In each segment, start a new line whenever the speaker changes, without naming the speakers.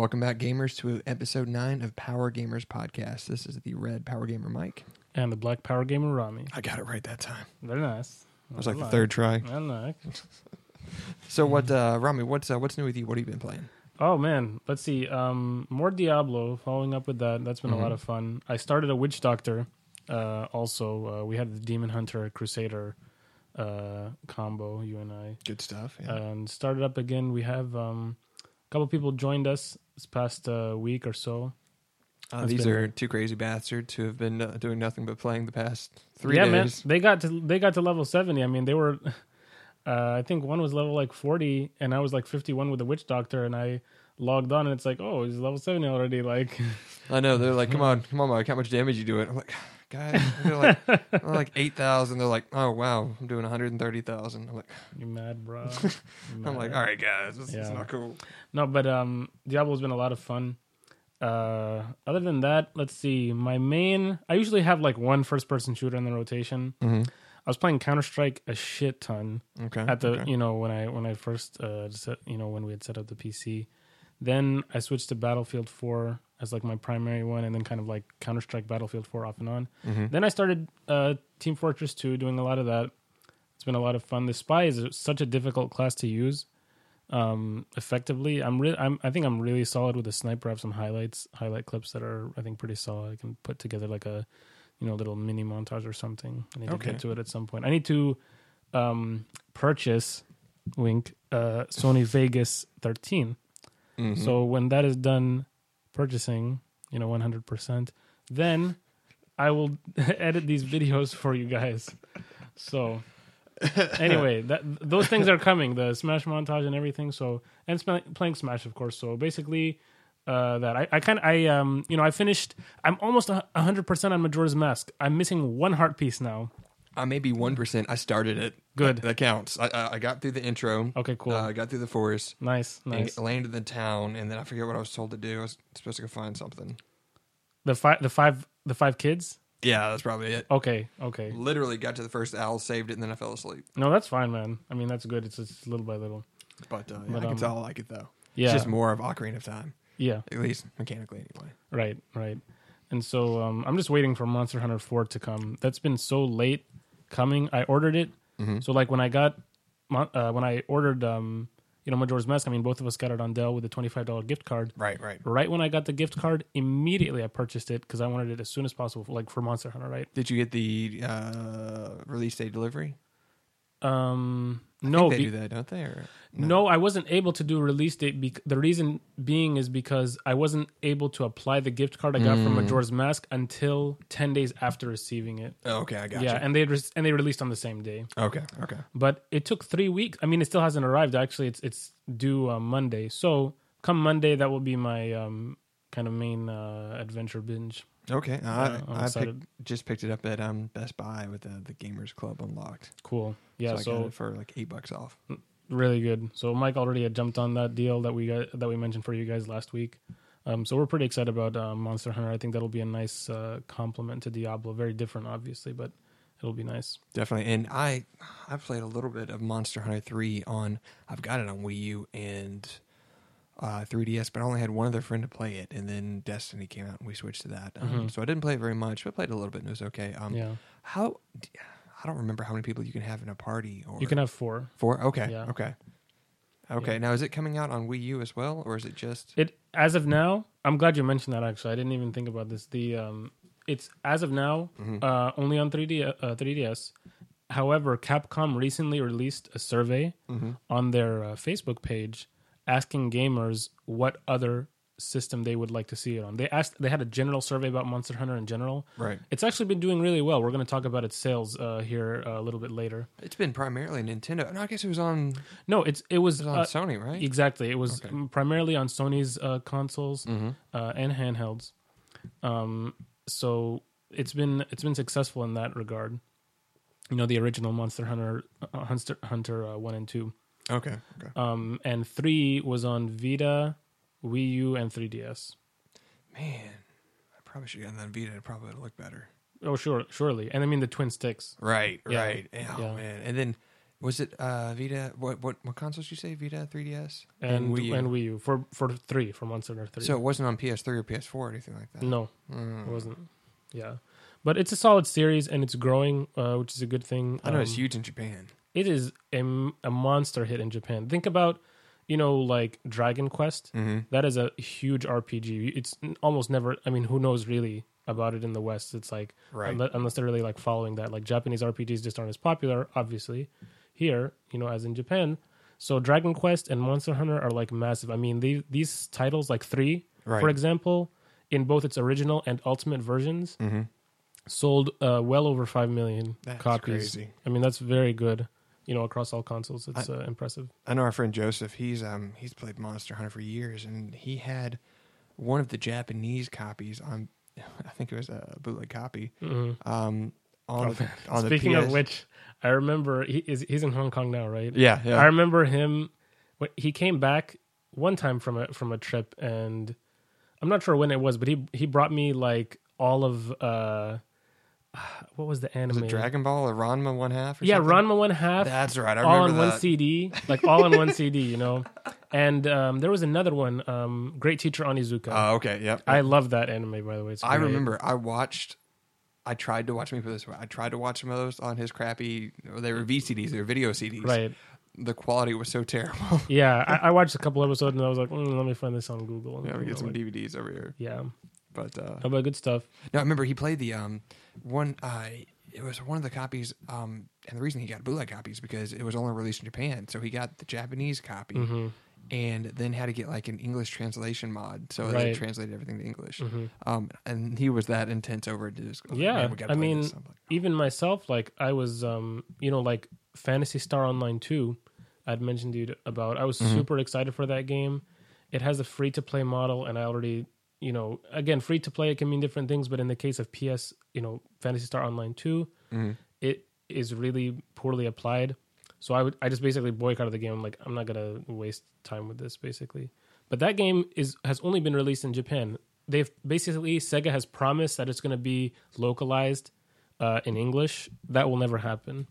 Welcome back, gamers, to episode nine of Power Gamers Podcast. This is the red Power Gamer Mike.
And the Black Power Gamer Rami.
I got it right that time.
Very nice.
It was like the third try.
I like.
So, what, uh, Rami? What's uh, what's new with you? What have you been playing?
Oh man, let's see. Um, more Diablo. Following up with that, that's been a lot
Mhm.
of fun. I started a Witch Doctor. Uh, also, uh, we had the Demon Hunter Crusader uh, combo. You and I,
Good stuff. Yeah.
and started up again. We have um, a couple people joined us this past uh, week or so.
Uh, these
been-
are two crazy bastards who have been uh, doing nothing but playing the past three
yeah,
days.
man, they got to they got to level seventy. I mean, they were. Uh, I think one was level like forty, and I was like fifty-one with the Witch Doctor, and I logged on, and it's like, oh, he's level seventy already. Like,
I know they're like, "Come on, come on, Mike, how much damage you doing?" I'm like, "Guys, they're like, I'm like eight thousand. They're like, "Oh wow, I'm doing one hundred and thirty thousand. I'm like,
you mad, bro?
I'm like, all right, guys, this is
Yeah.
not cool.
No, but um, Diablo's been a lot of fun. Uh, other than that, let's see. My main, I usually have like one first-person shooter in the rotation.
Mm-hmm.
I was playing Counter Strike a shit ton
Okay.
at the,
okay.
you know, when I when I first uh, set, you know, when we had set up the PC. Then I switched to Battlefield 4 as like my primary one, and then kind of like Counter Strike Battlefield 4 off and on.
Mhm.
Then I started uh, Team Fortress 2, doing a lot of that. It's been a lot of fun. The spy is such a difficult class to use um, effectively. I'm really, I'm, I think I'm really solid with the sniper. I have some highlights, highlight clips that are, I think, pretty solid. I can put together like a, you know, little mini montage or something. I need
Okay.
to get to it at some point. I need to um, purchase, wink, uh, Sony Vegas 13.
Mhm.
So when that is done purchasing, you know, 100%, then I will edit these videos for you guys. So anyway, that those things are coming, the Smash montage and everything. So and sp- playing Smash, of course. So basically, uh, that I, I kind of I um you know I finished. I'm almost a hundred percent on Majora's Mask. I'm missing one heart piece now.
I may be one percent. I started it.
Good.
That, that counts. I, I I got through the intro.
Okay, cool,
Uh, I got through the forest.
nice, nice.
And landed in the town, and then I forget what I was told to do. I was supposed to go find something.
The five, the five, the five kids.
Yeah, that's probably it.
Okay, okay.
Literally got to the first owl, saved it, and then I fell asleep.
No, that's fine, man. I mean, that's good. It's just little by little.
But, uh, yeah,
But,
I can
um,
tell I like it though.
Yeah,
It's just more of Ocarina of Time,
yeah.
at least mechanically anyway.
Right, right. And so um, I'm just waiting for Monster Hunter 4 to come. That's been so late coming. I ordered it.
Mhm.
So like when I got uh, when I ordered um, you know Majora's Mask, I mean both of us got it on Dell with a $25 gift card.
Right, right.
Right when I got the gift card, immediately I purchased it because I wanted it as soon as possible, for, like for Monster Hunter, right?
Did you get the uh, release day delivery?
Um, no,
they
be-
do that, don't they? Or
no, I wasn't able to do release date. Bec- the reason being is because I wasn't able to apply the gift card I got from
Mm.
Majora's Mask until ten days after receiving it.
Oh, okay, I got
yeah,
you.
and they re- and they released on the same day.
Okay, okay.
But it took three weeks. I mean, it still hasn't arrived. Actually, it's it's due uh, Monday. So come Monday, that will be my um, kind of main uh, adventure binge.
Okay, I,
I'm
I picked, just picked it up at um, Best Buy with the, the Gamers Club unlocked.
Cool. Yeah.
so I
So,
got it for like eight bucks off.
really good. So Mike already had jumped on that deal that we got that we mentioned for you guys last week. Um, so we're pretty excited about uh, Monster Hunter. I think that'll be a nice uh, complement to Diablo. Very different, obviously, but it'll be nice.
Definitely, and I I played a little bit of Monster Hunter three on. I've got it on Wii U and uh, 3DS, but I only had one other friend to play it, and then Destiny came out, and we switched to that. Um,
Mhm.
So I didn't play it very much, but I played a little bit, and it was okay. Um,
yeah.
How I don't remember how many people you can have in a party. Or
You can have four.
four. Okay,
Yeah.
okay, okay.
Yeah.
Now is it coming out on Wii U as well, or is it just?
It as of now, I'm glad you mentioned that. Actually, I didn't even think about this. The um, it's as of now
Mhm.
uh, only on 3D uh, 3DS. However, Capcom recently released a survey
Mhm.
on their uh, Facebook page asking gamers what other system they would like to see it on. They asked they had a general survey about Monster Hunter in general.
Right.
It's actually been doing really well. We're going to talk about its sales uh, here uh, a little bit later.
It's been primarily Nintendo. No, I guess it was on.
No, it's it was
It was on
uh,
Sony, right?
exactly. It was
Okay.
primarily on Sony's uh, consoles
mm-hmm.
uh, and handhelds. Um, so it's been it's been successful in that regard. You know, the original Monster Hunter uh, Hunter Hunter uh, one and two.
Okay. Okay.
Um, and three was on Vita, Wii U, and 3DS.
Man, I probably should get on that Vita. It probably would look better.
Oh, sure, surely. And I mean the twin sticks.
Right.
Yeah.
Right. Oh
Yeah.
man. And then was it uh Vita? What what what consoles did you say? Vita, 3DS,
And
Wii U.
and Wii U for for three for Monster Hunter three.
So it wasn't on PS3 or PS4 or anything like that.
no,
Mm.
it wasn't. Yeah, but it's a solid series and it's growing, uh, which is a good thing.
I know it's
Um,
huge in Japan.
It is a, a monster hit in Japan. Think about, you know, like Dragon Quest.
Mm-hmm.
That is a huge RPG. It's almost never. I mean, who knows really about it in the West? It's like
Right.
unle- unless they're really like following that. Like Japanese RPGs just aren't as popular, obviously, here, you know, as in Japan. So Dragon Quest and Monster Hunter are like massive. I mean, they, these titles, like three,
Right.
for example, in both its original and ultimate versions,
Mm-hmm.
sold uh, well over five million
That's
copies.
crazy.
I mean, that's very good. You know, across all consoles, it's uh, impressive.
I know our friend Joseph. He's um he's played Monster Hunter for years, and he had one of the Japanese copies on. I think it was a bootleg copy.
Mhm.
Um, on
Oh,
the, on
Speaking of which, I remember he is he's in Hong Kong now, right?
yeah, yeah.
I remember him when he came back one time from a from a trip, and I'm not sure when it was, but he he brought me like all of uh, what was the anime?
was it Dragon Ball or Ranma one half? Or
Yeah,
something?
Ranma one half.
That's right. I
all
remember
on one. CD, like all on one CD, you know. And um, there was another one, um, Great Teacher Onizuka.
Oh, okay. Yep.
I love that anime, by the way.
I remember I watched. I tried to watch. Me for this I tried to watch some of those on his crappy. They were VCDs. They were video CDs.
Right.
The quality was so terrible.
Yeah, I, I watched a couple episodes and I was like, mm, let me find this on Google.
yeah, we get some
like-
DVDs over here.
yeah,
But uh,
no, but good stuff.
no, I remember he played the um one. Uh, it was one of the copies. Um, and the reason he got bootleg copies because it was only released in Japan, so he got the Japanese copy.
hmm
and then had to get like an English translation mod, so they translated everything to English.
hmm
Um, and he was that intense over it. to Just go,
Yeah,
"Man,
I mean,
this." I'm
even myself, like I was, um, you know, like Phantasy Star Online 2, I'd mentioned you about. I was
Mhm.
super excited for that game. It has a free to play model, and I already, you know, again, free to play it can mean different things, but in the case of PS, you know, Phantasy Star Online 2,
mhm.
it is really poorly applied. So I would, I just basically boycotted the game. I'm like, I'm not gonna waste time with this, basically. But that game is has only been released in Japan. They've basically Sega has promised that it's gonna be localized uh, in English. That will never happen.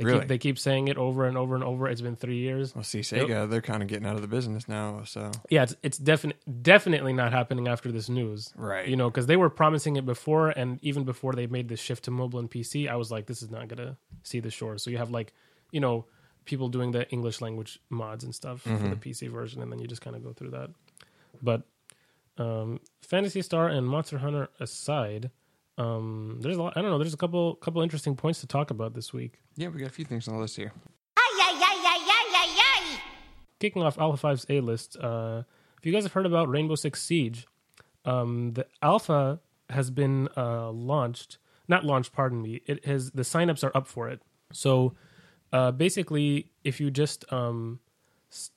They
Really?
keep they keep saying it over and over and over. It's been three years.
Well, see, Sega, they're kind of getting out of the business now. So
Yeah, it's it's definite definitely not happening after this news.
right,
You know, because they were promising it before, and even before they made the shift to mobile and PC, I was like, this is not gonna see the shore. So you have like, you know, people doing the English language mods and stuff for the
Mhm.
PC version, and then you just kind of go through that. But um, Phantasy Star and Monster Hunter aside, um, there's a lot. I don't know. There's a couple couple interesting points to talk about this week.
yeah, we got a few things on the list here.
Ay, ay, ay,
kicking off Alpha 5's A list, uh, if you guys have heard about Rainbow Six Siege, um, the alpha has been uh, launched. Not launched, pardon me. It has the signups are up for it. So uh, basically, if you just um,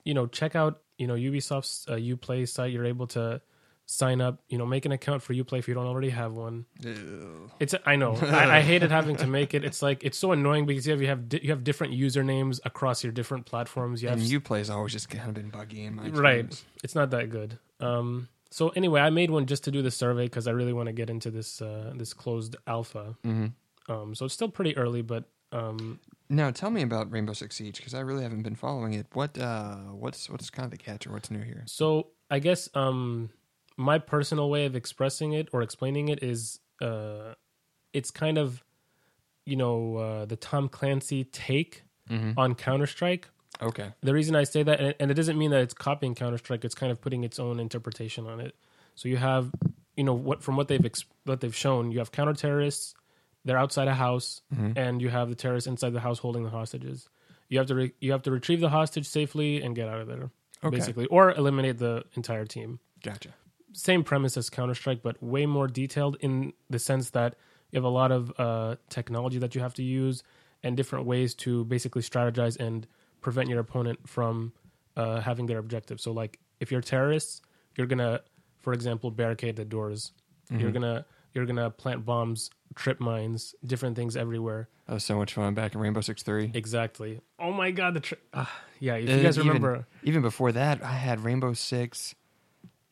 you know check out you know Ubisoft's uh, UPlay site, you're able to sign up. You know, make an account for UPlay if you don't already have one.
Ew.
It's I know I, I hated having to make it. It's like it's so annoying because you have you have di- you have different usernames across your different platforms. You have
And UPlay's always just kind of been buggy in my
right it's not that good um so anyway i made one just to do the survey because i really want to get into this uh this closed alpha
hmm
um so it's still pretty early but um
Now, tell me about Rainbow Six Siege because I really haven't been following it. What uh, what's what's kind of the catch or what's new here?
so i guess um my personal way of expressing it or explaining it is uh it's kind of you know uh the tom clancy take
Mm-hmm.
on counter-strike
Okay.
the reason I say that, and- and it doesn't mean that it's copying Counter Strike. It's kind of putting its own interpretation on it. So you have, you know, what from what they've ex- what they've shown, you have counter terrorists. They're outside a house,
Mhm.
and you have the terrorists inside the house holding the hostages. You have to re- you have to retrieve the hostage safely and get out of there,
Okay.
basically, or eliminate the entire team.
Gotcha.
Same premise as Counter Strike, but way more detailed in the sense that you have a lot of uh, technology that you have to use and different ways to basically strategize and prevent your opponent from uh, having their objective. So, like if you're terrorists, you're gonna, for example, barricade the doors You're gonna you're gonna plant bombs, trip mines, different things everywhere.
That was so much fun back in Rainbow Six Three.
Exactly. Oh my god, the tri- uh, yeah. If you guys remember,
even before that, I had Rainbow Six.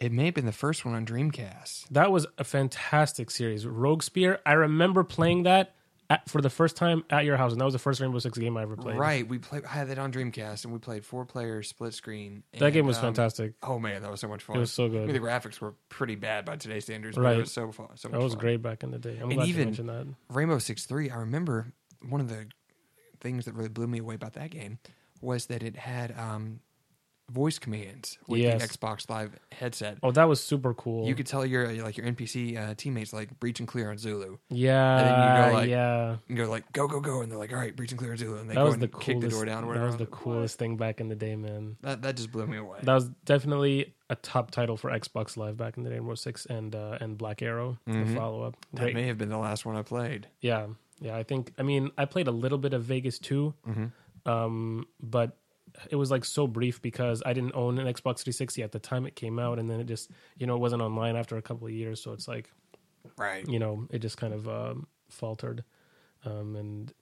It may have been the first one on Dreamcast.
that was a fantastic series. Rogue Spear. I remember playing that at, for the first time at your house, and that was the first Rainbow Six game I ever played.
Right, we played. I had that on Dreamcast, and we played four players split screen.
That
and,
game was
um,
fantastic.
Oh man, that was so much fun.
It was so
I mean,
good.
the graphics were pretty bad by today's standards, but
Right.
it was so fun. So much
That was
fun.
great back in the day. I'm
And
glad
even-
you mentioned that.
Rainbow Six Three. I remember one of the things that really blew me away about that game was that it had um, voice commands with
Yes.
the Xbox Live headset.
Oh, that was super cool.
You could tell your like your NPC uh, teammates like breach and clear on Zulu.
yeah,
and then you go, like,
yeah.
You can go like go go go, and they're like all right, breach and clear on Zulu, and they
That
go
was
and
the
kick
coolest.
the door down. Or
that
whatever.
was the coolest thing back in the day, man.
That that just blew me away.
That was definitely a top title for Xbox Live back in the day, Rainbow Six and uh, and Black Arrow,
Mhm.
the follow up.
That
Great.
may have been the last one I played.
Yeah, yeah. I think. I mean, I played a little bit of Vegas too,
Mm-hmm.
um, but it was like so brief because I didn't own an Xbox 360 at the time it came out, and then it just you know it wasn't online after a couple of years, so it's like
Right.
you know it just kind of um, faltered, um, and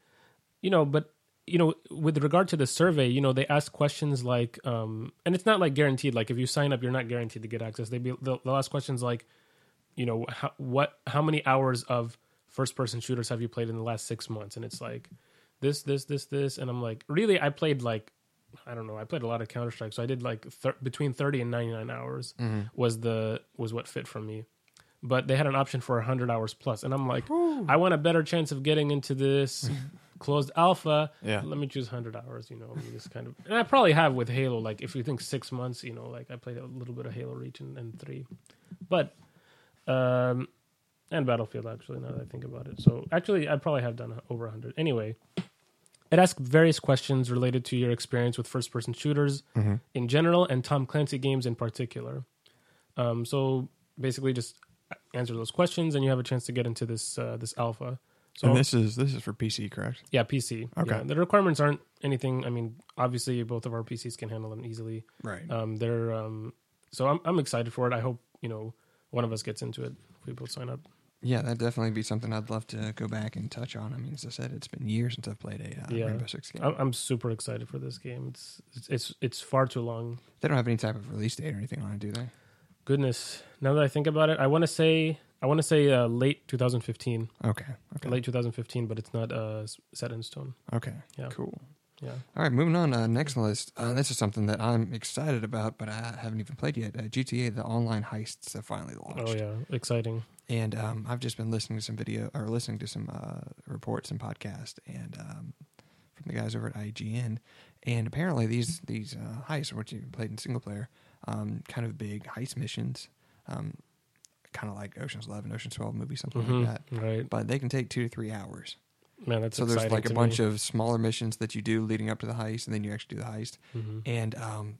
you know, but you know, with regard to the survey, you know, they ask questions like, um, and it's not like guaranteed. Like if you sign up, you're not guaranteed to get access. They be they'll ask questions like, you know, how, what, how many hours of first person shooters have you played in the last six months? And it's like this, this, this, this, and I'm like, really, I played like. I don't know. I played a lot of Counter Strike, so I did like thir- between thirty and ninety nine hours was the was what fit for me. But they had an option for hundred hours plus, and I'm like, I want a better chance of getting into this closed alpha.
Yeah.
Let me choose hundred hours. You know, I mean, this kind of, and I probably have with Halo. Like, if you think six months, you know, like I played a little bit of Halo Reach and, and three, but um, and Battlefield actually. Now that I think about it, so actually, I probably have done over hundred. Anyway, it asks various questions related to your experience with first-person shooters in general and Tom Clancy games in particular. Um, so basically, just answer those questions, and you have a chance to get into this uh, this alpha. So
and this is this is for PC, correct?
yeah, PC.
Okay.
Yeah, the requirements aren't anything. I mean, obviously, both of our PCs can handle them easily.
Right.
Um, they're um, so I'm I'm excited for it. I hope you know one of us gets into it if we both sign up.
Yeah, that'd definitely be something I'd love to go back and touch on. I mean, as I said, it's been years since I've played a uh,
Yeah.
Rainbow Six game.
I'm, I'm super excited for this game. It's it's it's, it's far too long.
They don't have any type of release date or anything on it, do they?
Goodness, now that I think about it, I want to say I want to say uh, late 2015,
Okay. Okay.
late 2015, but it's not uh, set in stone.
Okay.
Yeah.
Cool.
Yeah.
All right, moving on. Uh, next on the list. Uh, this is something that I'm excited about, but I haven't even played yet. Uh, GTA: The Online Heists have finally launched.
Oh yeah, exciting.
And um, I've just been listening to some video or listening to some uh, reports and podcasts and um, from the guys over at IGN. And apparently these these uh, heists, which you played in single player, um, kind of big heist missions, um, kind of like Ocean's Eleven, Ocean's Twelve movie, something
Mhm,
like that.
Right,
But they can take two to three hours.
Man. That's
so there's like a bunch
me.
of smaller missions that you do leading up to the heist, and then you actually do the heist
Mhm.
and um,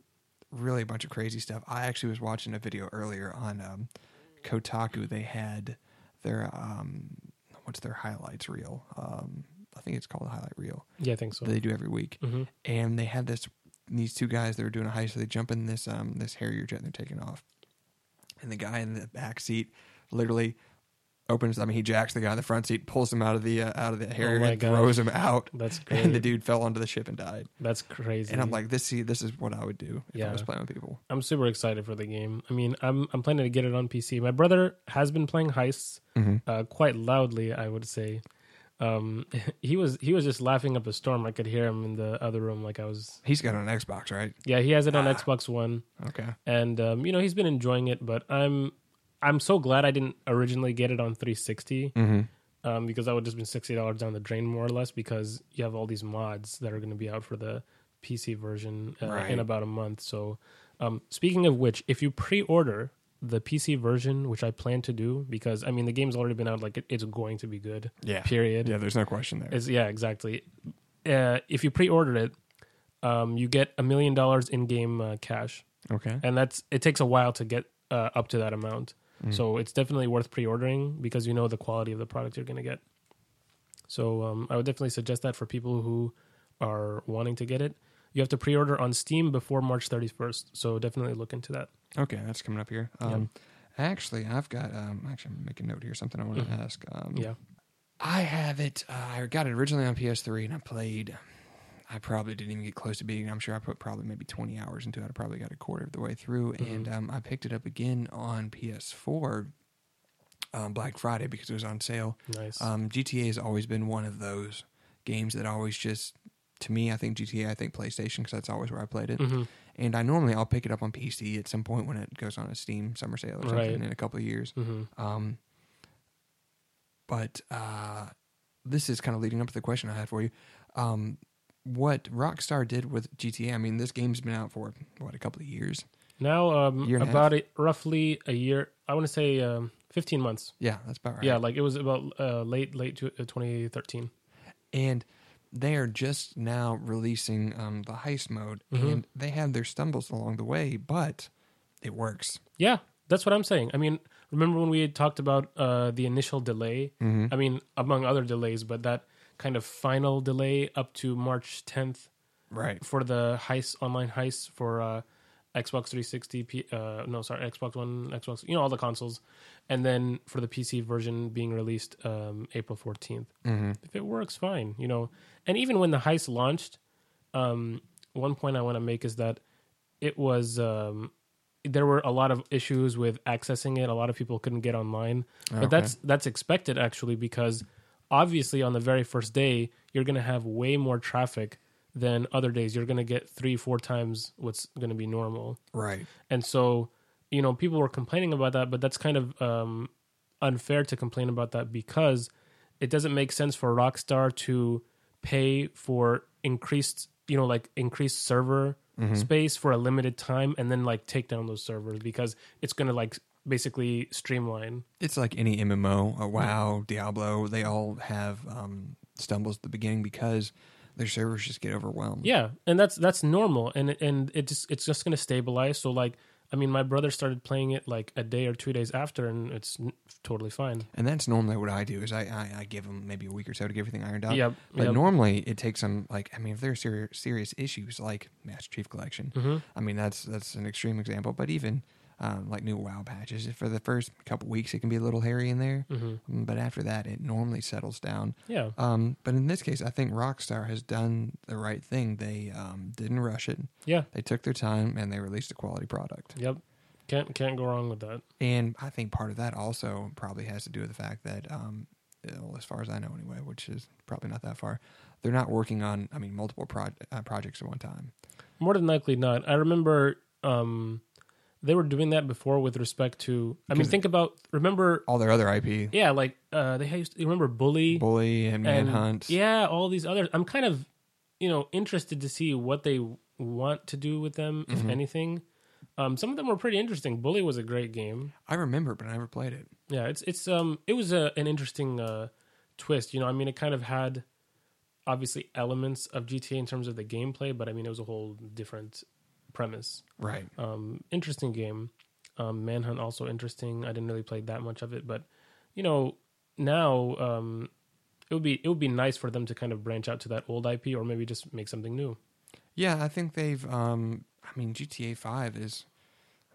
really a bunch of crazy stuff. I actually was watching a video earlier on um, Kotaku. They had their um, what's their highlights reel? Um, I think it's called a highlight reel.
Yeah, I think so.
they do every week,
Mhm.
and they had this these two guys that were doing a heist. So they jump in this um, this Harrier jet and they're taking off, and the guy in the back seat literally opens. I mean, he jacks the guy in the front seat, pulls him out of the uh, out of the Harrier,
Oh
and throws him out.
That's great.
And the dude fell onto the ship and died.
That's crazy.
And I'm like, this see, this is what I would do if I
Yeah.
was playing with people.
I'm super excited for the game. I mean, I'm I'm planning to get it on PC. My brother has been playing heists uh, quite loudly, I would say. Um, he was he was just laughing up a storm. I could hear him in the other room, like I was.
He's got it on Xbox, right?
Yeah, he has it on
Ah.
Xbox One,
Okay.
and um, you know he's been enjoying it. But I'm I'm so glad I didn't originally get it on 360
Mm-hmm.
um, because that would just been sixty dollars down the drain more or less. Because you have all these mods that are going to be out for the PC version uh,
Right.
in about a month. So, um, speaking of which, if you pre-order the PC version, which I plan to do, because I mean the game's already been out, like it, it's going to be good.
Yeah.
Period.
Yeah, there's no question there.
Is yeah, exactly. Uh, if you pre-order it, um, you get a million dollars in-game uh, cash,
okay.
and that's it takes a while to get uh, up to that amount.
Mm.
So it's definitely worth pre-ordering because you know the quality of the product you're going to get. So um, I would definitely suggest that for people who are wanting to get it. You have to pre-order on Steam before March 31st. So definitely look into that.
Okay, that's coming up here. Um, Actually, I've got. Um, actually, I'm making a note here. Something I want to ask. Um,
Yeah.
I have it. Uh, I got it originally on PS3, and I played. I probably didn't even get close to beating. it. I'm sure I put probably maybe 20 hours into it. I probably got a quarter of the way through, and um, I picked it up again on PS4 um, Black Friday because it was on sale.
Nice.
Um, GTA has always been one of those games that always just, to me, I think GTA, I think PlayStation because that's always where I played it.
Mhm.
And I normally I'll pick it up on PC at some point when it goes on a Steam summer sale or something
Right.
in a couple of years.
Mhm.
Um, but uh, this is kind of leading up to the question I had for you. What Rockstar did with GTA? I mean, this game's been out for what a couple of years.
Now, um,
Year
about a, roughly a year. I want to say um, 15 months.
Yeah, that's about right.
Yeah, like it was about uh, late late uh, 2013.
and they are just now releasing um, the heist mode,
Mhm.
and they had their stumbles along the way, but it works.
Yeah, that's what I'm saying. I mean, remember when we had talked about uh, the initial delay?
Mm-hmm.
I mean, among other delays, but that kind of final delay up to March 10th
Right.
for the heist online heist for uh, Xbox 360, P, uh, no, sorry, Xbox One, Xbox, you know, all the consoles, and then for the PC version being released um, April 14th.
Mm-hmm.
If it works, fine, you know. And even when the heist launched, um, one point I want to make is that it was um, there were a lot of issues with accessing it. A lot of people couldn't get online,
Okay.
but that's that's expected actually because obviously on the very first day you're going to have way more traffic than other days. You're going to get three, four times what's going to be normal.
Right.
And so, you know, people were complaining about that, but that's kind of um, unfair to complain about that because it doesn't make sense for Rockstar to pay for increased, you know, like increased server space for a limited time and then like take down those servers because it's going to like basically streamline.
It's like any MMO, a WoW, Diablo. They all have um, stumbles at the beginning because their servers just get overwhelmed.
Yeah, and that's that's normal, and and it just it's just going to stabilize. So like, I mean, my brother started playing it like a day or two days after, and it's n- totally fine.
And that's normally what I do is I, I, I give them maybe a week or so to get everything ironed out.
Yep,
But
yep.
normally it takes them like I mean if there are serious serious issues like Master Chief Collection,
Mm-hmm.
I mean that's that's an extreme example. But even um, like new WoW patches, for the first couple weeks it can be a little hairy in there,
Mm-hmm.
Mm, but after that it normally settles down.
Yeah,
Um, but in this case, I think Rockstar has done the right thing. They um, didn't rush it.
yeah,
They took their time and they released a quality product.
yep. Can't can't go wrong with that.
And I think part of that also probably has to do with the fact that, um, well, as far as I know anyway, which is probably not that far, they're not working on, I mean, multiple pro- uh, projects at one time.
More than likely not. I remember um, they were doing that before with respect to. I mean,
Because-
think about remember.
All their other IP,
Yeah, like uh, they used. You remember Bully?
Bully and
and-
Manhunt.
Yeah, all these others. I'm kind of, you know, interested to see what they want to do with them, if
Mm-hmm.
anything. Um, some of them were pretty interesting. Bully was a great game.
I remember, but I never played it.
Yeah, it's it's um it was a, an interesting uh, twist. You know, I mean, it kind of had obviously elements of GTA in terms of the gameplay, but I mean, it was a whole different premise.
Right.
Um, interesting game. Um, Manhunt also interesting. I didn't really play that much of it, but you know, now um, it would be it would be nice for them to kind of branch out to that old IP or maybe just make something new.
Yeah, I think they've. Um, I mean, GTA Five is.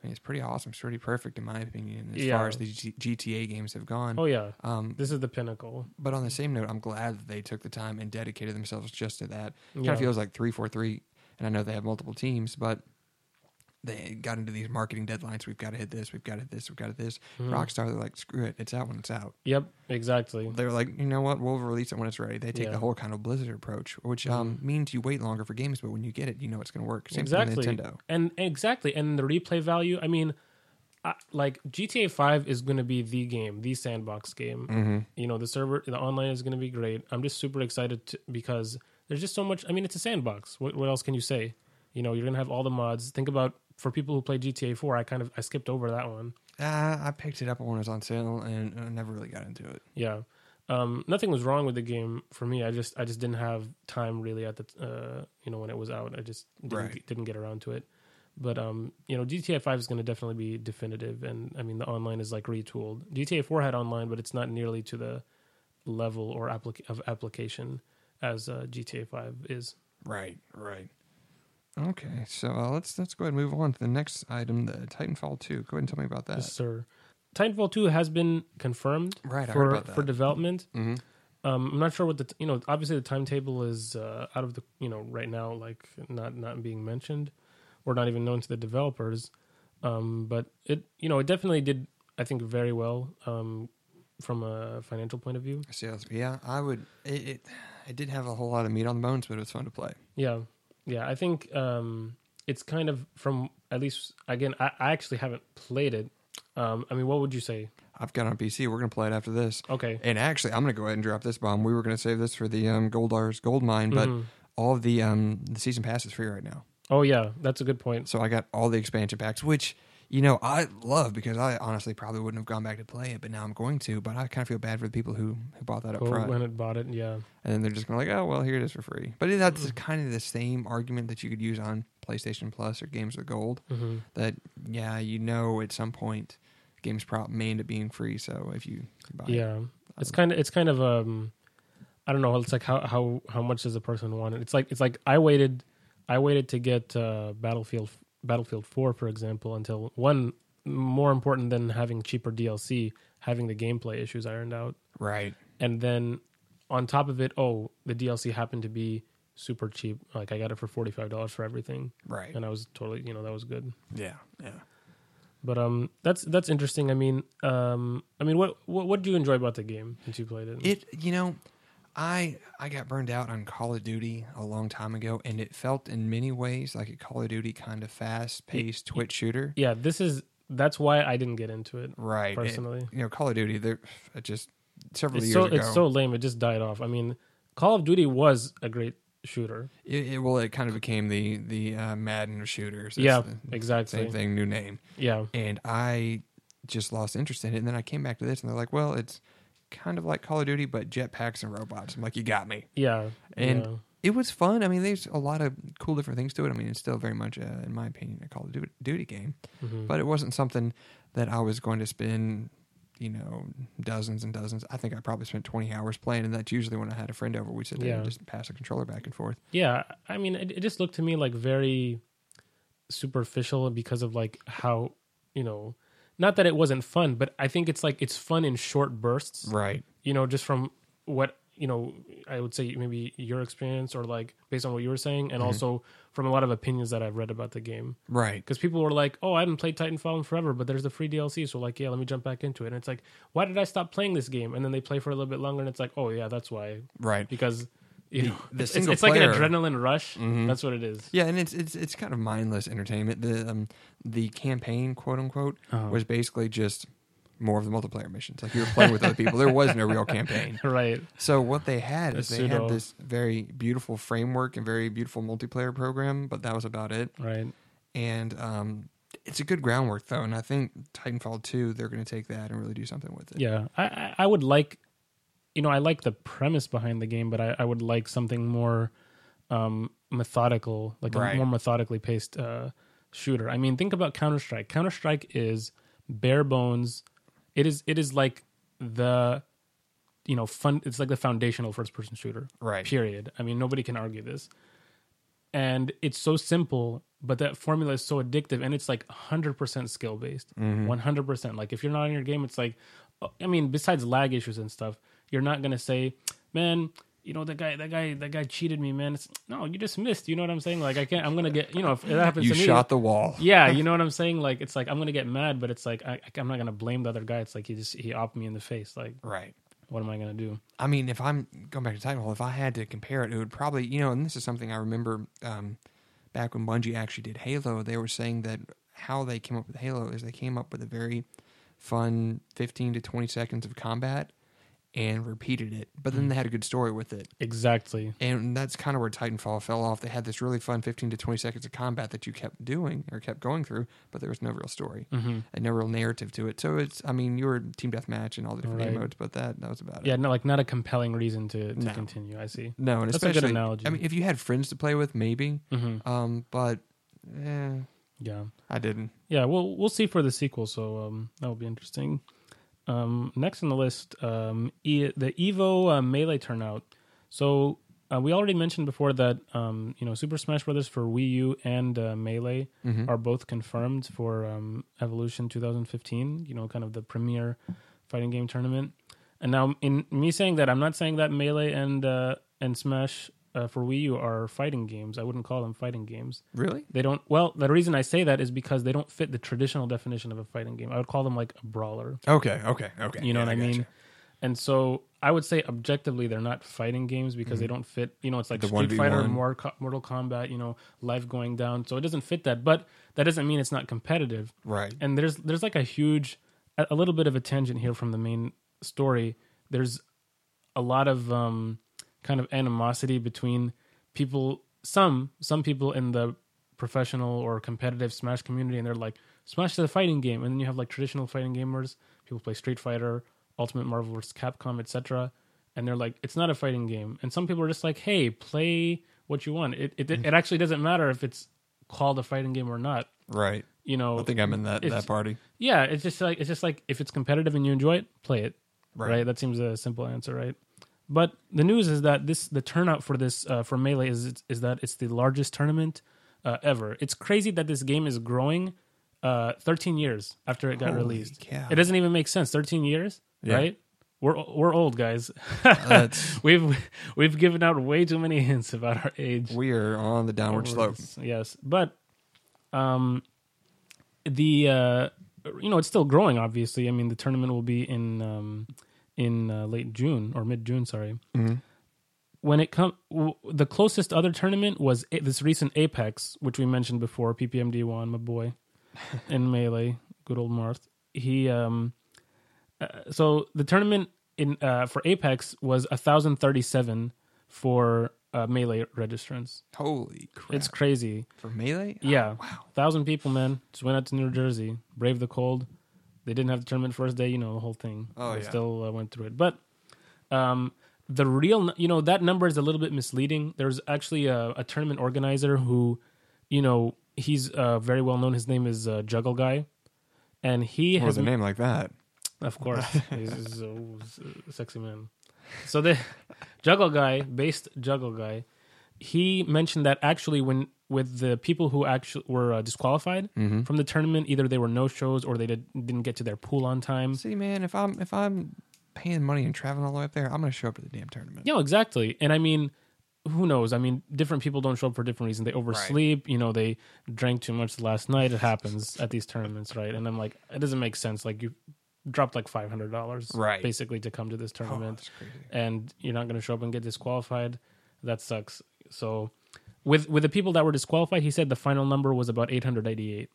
I mean, it's pretty awesome. It's pretty perfect in my opinion as
Yeah.
far as the G- GTA games have gone.
Oh yeah,
Um,
this is the pinnacle.
but on the same note, I'm glad that they took the time and dedicated themselves just to that. Kind
Yeah.
of feels like three four three, and I know they have multiple teams, but they got into these marketing deadlines. We've got to hit this. We've got to hit this. We've got to hit this.
Mm-hmm.
Rockstar, they're like, screw it. It's out when it's out.
Yep, exactly.
They're like, you know what? We'll release it when it's ready. They take
Yeah.
the whole kind of Blizzard approach, which um, means you wait longer for games, but when you get it, you know it's going to work. Same
exactly
thing with Nintendo.
and exactly and the replay value i mean I, like gta 5 is going to be the game the sandbox game
Mm-hmm.
you know the server the online is going to be great i'm just super excited to, because there's just so much i mean it's a sandbox. What, what else can you say? You know you're going to have all the mods. Think about for people who play gta 4 i kind of i skipped over that one.
Uh, I picked it up when it was on sale and I never really got into it.
yeah. Um, nothing was wrong with the game for me. I just i just didn't have time really at the uh, you know when it was out. I just didn't,
Right.
didn't get around to it. But um you know gta 5 is going to definitely be definitive and i mean the online is like retooled. Gta 4 had online but it's not nearly to the level or applic- of application as uh, gta 5 is
Right, right. Okay, so uh, let's let's go ahead and move on to the next item, the Titanfall 2. Go ahead and tell me about that.
yes sir Titanfall 2 has been confirmed
Right,
for for
that.
development.
Mhm.
Um, I'm not sure what the t- you know. Obviously, the timetable is uh, out of the you know right now, like not not being mentioned, or not even known to the developers. Um, but it you know it definitely did I think very well um, from a financial point of view.
Sales, yeah, I would. It, it it didn't have a whole lot of meat on the bones, but it was fun to play.
Yeah, yeah. I think um, it's kind of from at least again. I, I actually haven't played it. Um, I mean, what would you say?
I've got it on PC. We're gonna play it after this.
Okay,
And actually, I'm gonna go ahead and drop this bomb. We were gonna save this for the um, Goldar's Gold Mine, but
Mhm.
all of the um, the season pass is free right now.
Oh yeah, that's a good point.
So I got all the expansion packs, which you know I love because I honestly probably wouldn't have gone back to play it, but now I'm going to. But I kind of feel bad for the people who who bought that up
Who
front,
went and bought it? Yeah,
and then they're just going to like, oh well, here it is for free. But that's kind of the same argument that you could use on PlayStation Plus or Games with Gold.
hmm
That yeah, you know, at some point, Games Prop may end up being free. So if you buy it,
yeah. It's kind of it's kind of um, I don't know. It's like how how how much does a person want it? It's like it's like I waited, I waited to get uh, Battlefield Battlefield Four, for example, until one more important than having cheaper DLC, having the gameplay issues ironed out.
right,
and then on top of it, oh, the DLC happened to be super cheap. Like I got it for forty five dollars for everything,
right,
and I was totally, you know, that was good.
yeah, yeah.
But um, that's that's interesting. I mean, um, I mean, what what what do you enjoy about the game since you played it?
It you know, I I got burned out on Call of Duty a long time ago, and it felt in many ways like a Call of Duty kind of fast paced twitch shooter.
yeah, this is that's why I didn't get into it
Right. It-
personally.
you know, Call of Duty. There, just several
It's
years
so
ago.
it's so lame. It just died off. I mean, Call of Duty was a great shooter.
it, it well, it kind of became the the uh, Madden of shooters.
Yeah, exactly.
same thing, new name.
Yeah,
And I just lost interest in it, and then I came back to this, and they're like, "Well, it's kind of like Call of Duty, but jetpacks and robots." I'm like, "You got me."
yeah,
And
yeah.
it was fun. I mean, there's a lot of cool different things to it. I mean, it's still very much, uh, in my opinion, a Call of Duty game,
Mhm.
but it wasn't something that I was going to spend, you know, dozens and dozens. I think I probably spent 20 hours playing, and that's usually when I had a friend over. We'd sit there and just pass the controller back and forth.
Yeah, I mean, it, it just looked to me like very superficial because of like how you know, not that it wasn't fun, but I think it's like it's fun in short bursts.
Right.
You know, just from what you know, I would say maybe your experience or like based on what you were saying, and mm-hmm. also from a lot of opinions that I've read about the game.
Right.
Because people were like, "Oh, I haven't played Titanfall in forever, but there's the free DLC, so like, yeah, let me jump back into it." And it's like, why did I stop playing this game? And then they play for a little bit longer, and it's like, oh yeah, that's why
Right.
because you know
the
it's,
single
it's like an
player-
adrenaline rush.
Mhm.
That's what it is.
Yeah, and it's it's it's kind of mindless entertainment. The um the campaign, quote unquote,
Uh-huh.
was basically just more of the multiplayer missions. Like you were playing with other people. There was no real campaign.
Right.
So what they had is
The
they
pseudo-
had this very beautiful framework and very beautiful multiplayer program, but that was about it.
Right.
And um, it's a good groundwork though, and I think Titanfall two they're going to take that and really do something with it.
Yeah. I, I I would like, you know, I like the premise behind the game, but I, I would like something more um, methodical, like
Right.
a more methodically paced uh, shooter. I mean, think about Counter Strike. Counter Strike is bare bones. It is it is like the you know fun. It's like the foundational first person shooter.
Right.
Period. I mean, nobody can argue this. And it's so simple, but that formula is so addictive, and it's like 100% skill based. 100%. Like if you're not in your game, it's like, uh, I mean, besides lag issues and stuff, you're not gonna say, man, you know that guy, that guy, that guy cheated me, man. It's, no, you just missed. You know what I'm saying? Like I can't. I'm gonna get. You know, if that happens
You
to me,
shot the wall.
yeah, you know what I'm saying? Like it's like I'm gonna get mad, but it's like I, I'm not gonna blame the other guy. It's like he just he opped me in the face. Like
Right.
what am I gonna do?
I mean, if I'm going back to Titanfall, if I had to compare it, it would probably, you know, and this is something I remember um, back when Bungie actually did Halo. They were saying that how they came up with Halo is they came up with a very fun 15 to 20 seconds of combat and repeated it, but then they had a good story with it.
Exactly.
And that's kind of where Titanfall fell off. They had this really fun 15 to 20 seconds of combat that you kept doing or kept going through, but there was no real story
hmm
and no real narrative to it. So it's, I mean, you were team deathmatch and all the different game modes, but that that was about it.
Yeah, no, like not a compelling reason to, to
No.
continue. I see.
No, and
That's a good
especially,
analogy.
I mean, if you had friends to play with, maybe.
hmm
Um, but eh,
Yeah,
I didn't.
yeah. We'll we'll see for the sequel, so um, that will be interesting. Um, next on the list, um, e- the Evo uh, melee turnout. So uh, we already mentioned before that um, you know Super Smash Brothers for Wii U and uh, Melee
Mm-hmm.
are both confirmed for um, Evolution 2015. You know, kind of the premier fighting game tournament. And now, in me saying that, I'm not saying that Melee and uh, and Smash uh, for Wii U are fighting games. I wouldn't call them fighting games.
Really?
They don't. Well, the reason I say that is because they don't fit the traditional definition of a fighting game. I would call them like a brawler.
Okay. Okay. Okay.
You know
Yeah,
what I, mean?
gotcha.
And so I would say objectively they're not fighting games because they don't fit. You know, it's like
Mm-hmm. The
Street Fighter,
1v1.
Mor- Mortal Kombat. You know, life going down. So it doesn't fit that. But that doesn't mean it's not competitive.
Right.
And there's there's like a huge, a, a little bit of a tangent here from the main story. There's a lot of um, kind of animosity between people. Some some people in the professional or competitive Smash community, and they're like, Smash is a fighting game. And then you have like traditional fighting gamers. People play Street Fighter, Ultimate Marvel vs. Capcom, etc. And they're like, it's not a fighting game. And some people are just like, hey, play what you want. It it, it actually doesn't matter if it's called a fighting game or not.
right.
You know,
I think I'm in that that party.
yeah, it's just like it's just like if it's competitive and you enjoy it, play it.
Right.
Right. That seems a simple answer, right? But the news is that this the turnout for this uh, for melee is is that it's the largest tournament uh, ever. It's crazy that this game is growing uh, 13 years after it got
Holy
released.
cow.
It doesn't even make sense. 13 years,
Yeah.
right? We're we're old guys.
That's
we've we've given out way too many hints about our age.
we are on the downward slope.
Yes, but um, the uh, you know it's still growing. Obviously, I mean the tournament will be in um, in uh, late June or mid June. Sorry.
Mm-hmm.
When it come, w- the closest other tournament was a- this recent Apex, which we mentioned before. PPMD one, my boy, in melee, good old Marth. He um, uh, so the tournament in uh, for Apex was thousand thirty seven for uh, melee registrants.
Holy crap!
It's crazy.
for melee.
Yeah.
wow.
Thousand people, man. Just went out to New Jersey, braved the cold. They didn't have the tournament first day, you know, the whole thing.
Oh,
they
yeah.
still uh, went through it. But um, the real, you know, that number is a little bit misleading. There's actually a, a tournament organizer who, you know, he's uh, very well known. His name is uh, Juggle Guy. And he
What
has
a name like that?
of course, he's, he's a, a sexy man. So the Juggle Guy, based Juggle Guy, he mentioned that actually when with the people who actually were uh, disqualified
Mm-hmm.
from the tournament, either they were no shows or they did, didn't get to their pool on time.
See, man, if I'm if I'm paying money and traveling all the way up there, I'm gonna show up to the damn tournament.
Yeah, exactly. And I mean, who knows? I mean, different people don't show up for different reasons. They oversleep. You know, they drank too much last night. It happens at these tournaments, right? And I'm like, it doesn't make sense. Like you dropped like five hundred dollars,
Right.
basically to come to this
Oh,
tournament.
crazy.
and you're not going to show up and get disqualified. That sucks. So, with with the people that were disqualified, he said the final number was about 888.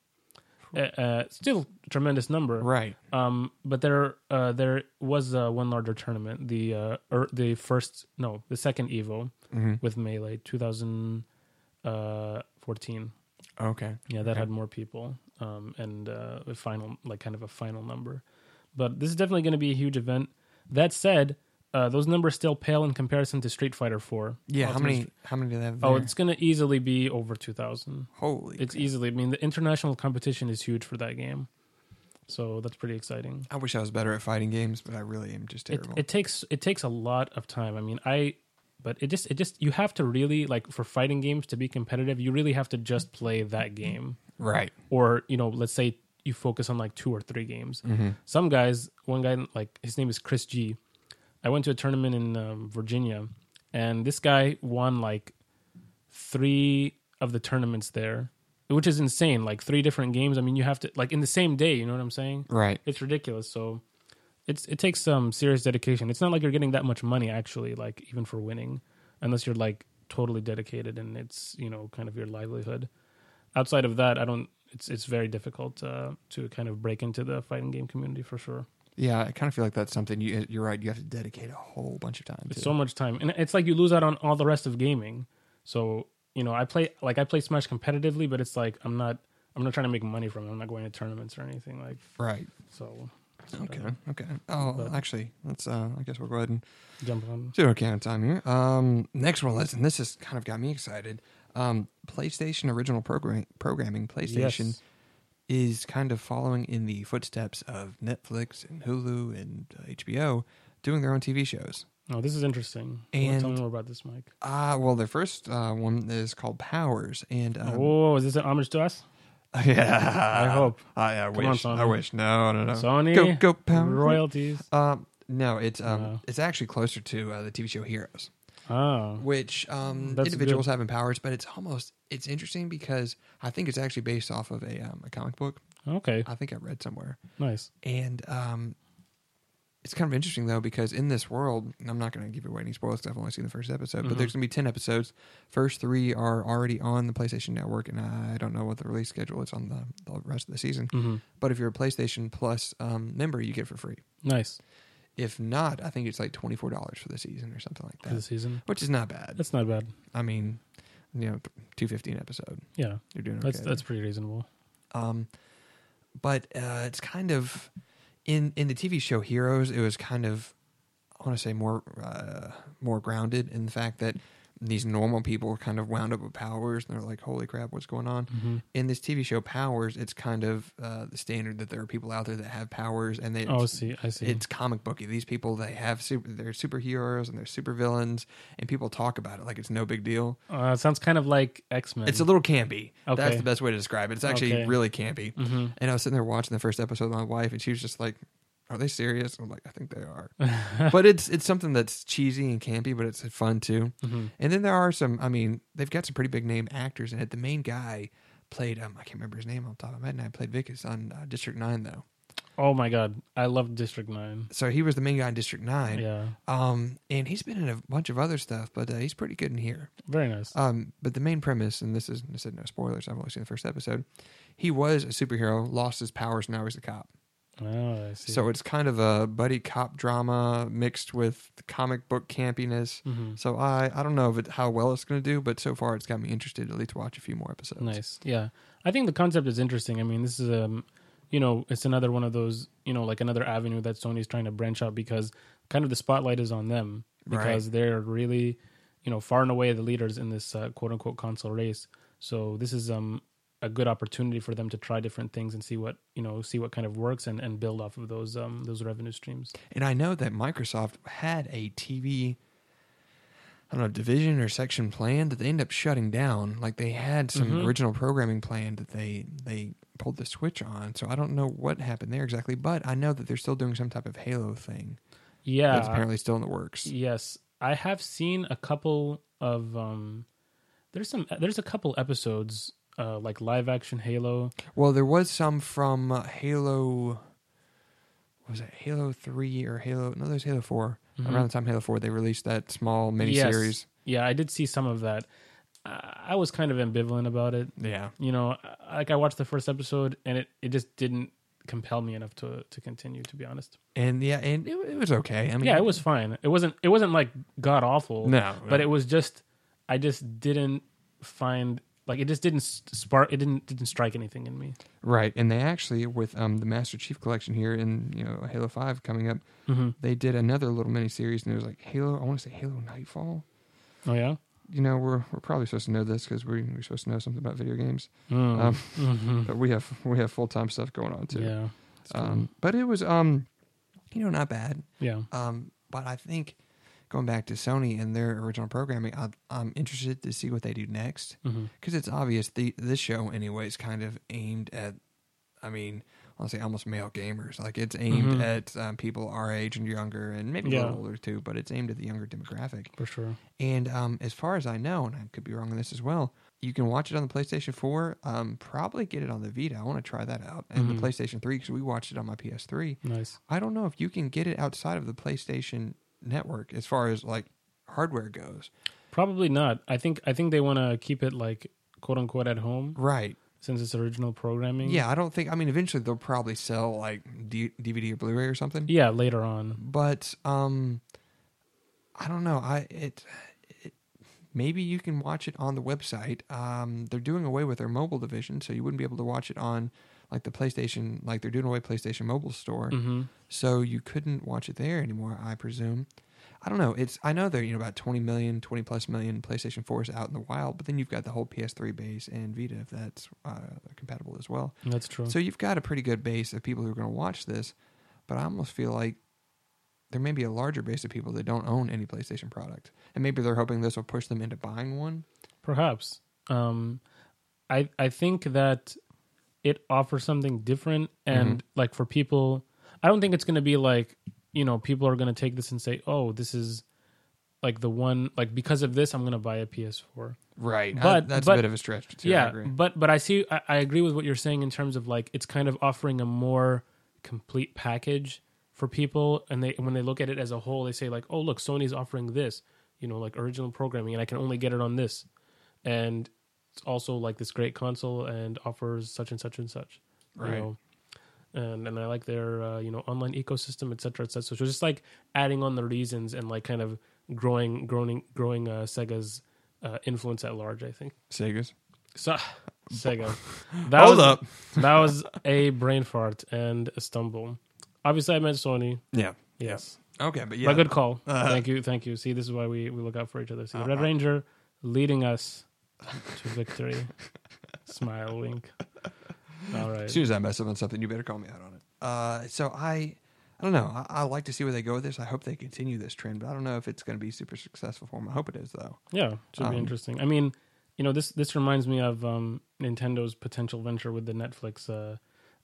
Uh, uh, still a tremendous number,
Right.
Um, but there uh, there was uh, one larger tournament, the uh, or the first no, the second Evo
Mm-hmm.
with Melee 2014.
Okay.
Yeah, that had more people um, and uh, a final, like kind of a final number. But this is definitely going to be a huge event. That said, uh, those numbers still pale in comparison to Street Fighter 4.
Yeah. How many? How many do they have?
Oh, it's going to easily be over 2,000.
holy.
It's easily, I mean, the international competition is huge for that game. So that's pretty exciting.
I wish I was better at fighting games, but I really am just
It,
terrible.
it takes it takes a lot of time. I mean, I but it just it just you have to really like for fighting games to be competitive, you really have to just play that game.
right.
or you know let's say you focus on like two or three games
Mm-hmm.
some guys one guy like his name is chris g i went to a tournament in um, virginia and this guy won like three of the tournaments there which is insane like three different games. I mean you have to like in the same day you know what i'm saying?
Right.
it's ridiculous. So it's it takes some serious dedication. It's not like you're getting that much money actually like even for winning unless you're like totally dedicated and it's you know kind of your livelihood. Outside of that i don't it's it's very difficult uh, to kind of break into the fighting game community for sure
Yeah, I kind of feel like that's something you. You're right. You have to dedicate a whole bunch of time.
it's
to.
so much time and it's like you lose out on all the rest of gaming so you know i play like i play smash competitively but it's like i'm not i'm not trying to make money from it i'm not going to tournaments or anything like
right.
so
Okay. Okay. Oh,
But-
actually, let's. Uh, I guess we'll go ahead and
jump on
Zero count time here. Um, next one, listen. This has kind of got me excited. Um, PlayStation original program programming. PlayStation
Yes.
Is kind of following in the footsteps of Netflix and Hulu and uh, HBO, doing their own TV shows.
Oh, this is interesting.
And-
tell me more about this, Mike.
Ah, well, the first uh, one is called Powers, and um,
oh, is this an homage to us?
yeah,
I hope.
I, I
Come on,
wish. I wish. No, no, no.
Sony,
go go Powers.
royalties.
Um, no, it's um,
Wow.
it's actually closer to uh, the TV show Heroes,
Oh,
which um, individuals
good.
having powers, but it's almost it's interesting because I think it's actually based off of a um, a comic book.
okay,
I think I read somewhere,
nice.
and um, it's kind of interesting though because in this world, I'm not going to give away any spoilers because I've only seen the first episode, but
Mhm.
there's going to be ten episodes. First three are already on the PlayStation Network, and I don't know what the release schedule is on the, the rest of the season.
hmm
But if you're a PlayStation Plus um, member, you get it for free.
Nice
If not, I think it's like twenty four dollars for the season or something like
for the
that,
season.
which is not bad.
That's not bad.
I mean, you know, two fifteen episode.
Yeah,
You're doing okay.
that's that's pretty reasonable.
Um, but uh, it's kind of in in the TV show Heroes. It was kind of I want to say more uh, more grounded in the fact that these normal people kind of wound up with powers, and they're like, "Holy crap, what's going on?"
hmm
In this TV show Powers, it's kind of uh, the standard that there are people out there that have powers, and they
Oh, see, I see.
it's comic booky. These people they have super, they're superheroes and they're supervillains, and people talk about it like it's no big deal.
uh, it sounds kind of like X Men.
It's a little campy. That's the best way to describe it. It's actually
Okay.
really campy.
hmm
And I was sitting there watching the first episode with my wife, and she was just like, "Are they serious?" I'm like, "I think they are." but it's it's something that's cheesy and campy, but it's fun too.
hmm
And then there are some. I mean, they've got some pretty big name actors in it. The main guy played. Um, I can't remember his name on top of my head. And I played Wikus on uh, District Nine though.
Oh my god, I love District Nine.
So he was the main guy in District Nine.
Yeah,
Um, and he's been in a bunch of other stuff, but uh, he's pretty good in here.
very nice.
Um, but the main premise, and this is I said no spoilers. I've only seen the first episode. He was a superhero, lost his powers, now he's a cop.
Oh, I see.
So it's kind of a buddy cop drama mixed with comic book campiness.
Mhm.
So I I don't know if it, how well it's going to do, but so far it's got me interested at least to watch a few more episodes.
Nice. Yeah. I think the concept is interesting. I mean, this is um you know, it's another one of those, you know, like another avenue that Sony's trying to branch out because kind of the spotlight is on them because they're really, you know, far and away the leaders in this uh, quote unquote console race. So this is um a good opportunity for them to try different things and see what, you know, see what kind of works and, and build off of those um those revenue streams.
And I know that Microsoft had a TV, I don't know, division or section planned that they ended up shutting down. Like they had some
Mhm.
original programming planned that they they pulled the switch on. So I don't know what happened there exactly, but I know that they're still doing some type of Halo thing
Yeah.
that's apparently still in the works.
Yes, I have seen a couple of um there's some there's a couple episodes uh like live action Halo.
Well, there was some from uh, Halo. Was it Halo Three or Halo? No, there's Halo 4
Mhm.
Around the time Halo Four, they released that small miniseries.
Yes. Yeah, I did see some of that. I I was kind of ambivalent about it.
Yeah,
You know, like I watched the first episode and it it just didn't compel me enough to to continue to be honest.
and yeah, and it, it was okay. I mean,
Yeah, it was fine. It wasn't it wasn't like god awful.
no,
But it was just I just didn't find like it just didn't spark it didn't didn't strike anything in me.
right. And they actually, with um the Master Chief collection here in you know Halo Five coming up,
Mhm.
they did another little mini series and it was like Halo. I want to say Halo Nightfall.
Oh yeah.
You know, we're we're probably supposed to know this because we we're supposed to know something about video games.
Mm.
Um,
Mhm.
But we have we have full time stuff going on too.
Yeah.
Um, but it was um, you know, not bad.
yeah.
Um, but I think going back to Sony and their original programming, I, I'm interested to see what they do next because it's obvious the this show anyway is kind of aimed at, I mean, I'll say almost male gamers. Like it's aimed
Mhm.
at um, people our age and younger, and maybe a little older too. But it's aimed at the younger demographic.
For sure.
And um, as far as I know, and I could be wrong on this as well, you can watch it on the PlayStation 4. Um, probably get it on the Vita. I want to try that out, and
Mhm.
the PlayStation 3 because we watched it on my PS3.
Nice.
I don't know if you can get it outside of the PlayStation network as far as like hardware goes.
Probably not. I think I think they want to keep it like quote unquote at home
Right.
since it's original programming.
Yeah, I don't think I mean eventually they'll probably sell like D- DVD or Blu-ray or something.
Yeah, later on.
But um I don't know. I it, it maybe you can watch it on the website. Um they're doing away with their mobile division, so you wouldn't be able to watch it on like the PlayStation like they're doing away PlayStation Mobile Store.
hmm
so you couldn't watch it there anymore i presume i don't know it's i know there you know about 20 million 20 plus million playstation 4s out in the wild but then you've got the whole ps3 base and vita if that's uh, compatible as well
That's true.
so you've got a pretty good base of people who are going to watch this but i almost feel like there may be a larger base of people that don't own any PlayStation product, and maybe they're hoping this will push them into buying one.
Perhaps. Um, I I think that it offers something different, mm-hmm. and like for people, I don't think it's going to be like you know people are going to take this and say, oh, this is like the one like because of this, I'm going to buy a PS4.
Right,
But-
that's
but-
a bit of a stretch. Too, I
yeah,
agree.
but but I see. I, I agree with what you're saying in terms of like it's kind of offering a more complete package for people, and they when they look at it as a whole, they say like, oh look, Sony's offering this, you know, like original programming, and I can only get it on this, and also like this great console and offers such and such and such, you
Right.
know. And and I like their uh, you know online ecosystem, et cetera, et cetera. So just like adding on the reasons and like kind of growing, growing, growing uh, Sega's uh, influence at large. I think.
Sega's.
So, Sega. That
Hold
was,
up.
that was a brain fart and a stumble. Obviously, I meant Sony.
Yeah.
Yes,
Okay, but yeah,
but good call.
Uh,
thank you, thank you. See, this is why we, we look out for each other. See, Red
Uh-huh.
Ranger leading us to victory. Smile, wink. All right.
As soon as I mess up on something, you better call me out on it. Uh, so I, I don't know. I, I like to see where they go with this. I hope they continue this trend, but I don't know if it's going to be super successful for them. I hope it is, though.
Yeah, should
Um,
be interesting. I mean, you know, this this reminds me of um, Nintendo's potential venture with the Netflix uh,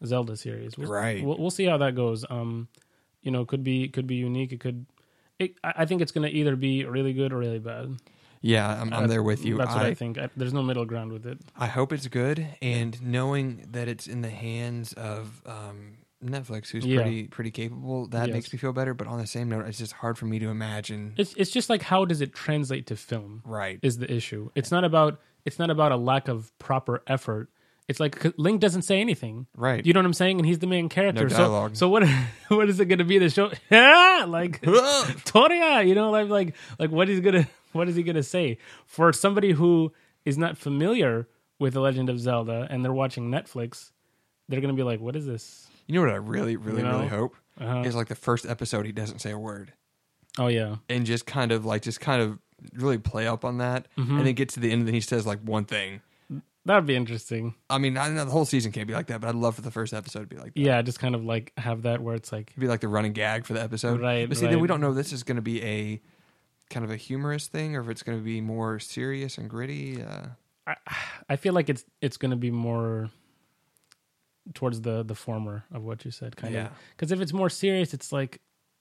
Zelda series. We'll,
Right.
We'll, we'll see how that goes. Um, you know, could be could be unique. It could. It, I I think it's going to either be really good or really bad.
Yeah, I'm, I'm there with you.
That's what
I,
I, think. I, there's no middle ground with it.
I hope it's good, and knowing that it's in the hands of um, Netflix, who's
Yeah.
pretty pretty capable, that
Yes.
makes me feel better. But on the same note, it's just hard for me to imagine.
It's it's just like how does it translate to film?
right.
Is the issue? It's not about it's not about a lack of proper effort. It's like Link doesn't say anything.
Right.
You know what I'm saying? And he's the main character.
No dialogue.
So, so what? What is it going to be? The show? Yeah, like Toria. You know, like like like what is gonna what is he gonna say for somebody who is not familiar with the Legend of Zelda and they're watching Netflix? They're gonna be like, "What is this?"
you know what I really, really,
You know?
really hope
Uh-huh.
is like the first episode he doesn't say a word,
Oh yeah,
and just kind of like just kind of really play up on that,
Mm-hmm.
and then get to the end and then he says like one thing.
That'd be interesting.
I mean, I know the whole season can't be like that, but I'd love for the first episode to be like that.
Yeah, just kind of like have that where it's like,
It'd be like the running gag for the episode.
Right,
But see, then we don't know if this is going to be a kind of a humorous thing or if it's going to be more serious and gritty. Uh,
I feel like it's it's going to be more towards the the former of what you said, kind
Yeah.
of. Because if it's more serious, it's like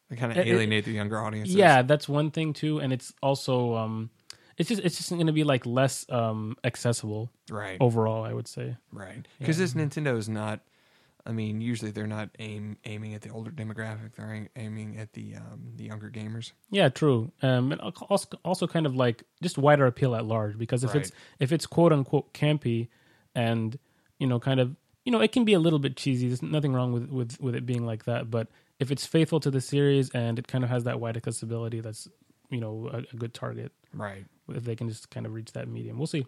they kind of
It- it-
alienate the younger audiences.
yeah, that's one thing too, and it's also um, it's just it's just going to be like less um accessible
Right.
overall. I would say.
Right. Because this Nintendo is not. I mean, usually they're not aim aiming at the older demographic. They're aiming at the um, the younger gamers.
Yeah, true. Um, and also, also kind of like just wider appeal at large because if it's if it's quote unquote campy, and you know, kind of you know, it can be a little bit cheesy. There's nothing wrong with with with it being like that. But if it's faithful to the series and it kind of has that wide accessibility, that's you know a, a good target.
Right.
If they can just kind of reach that medium, we'll see.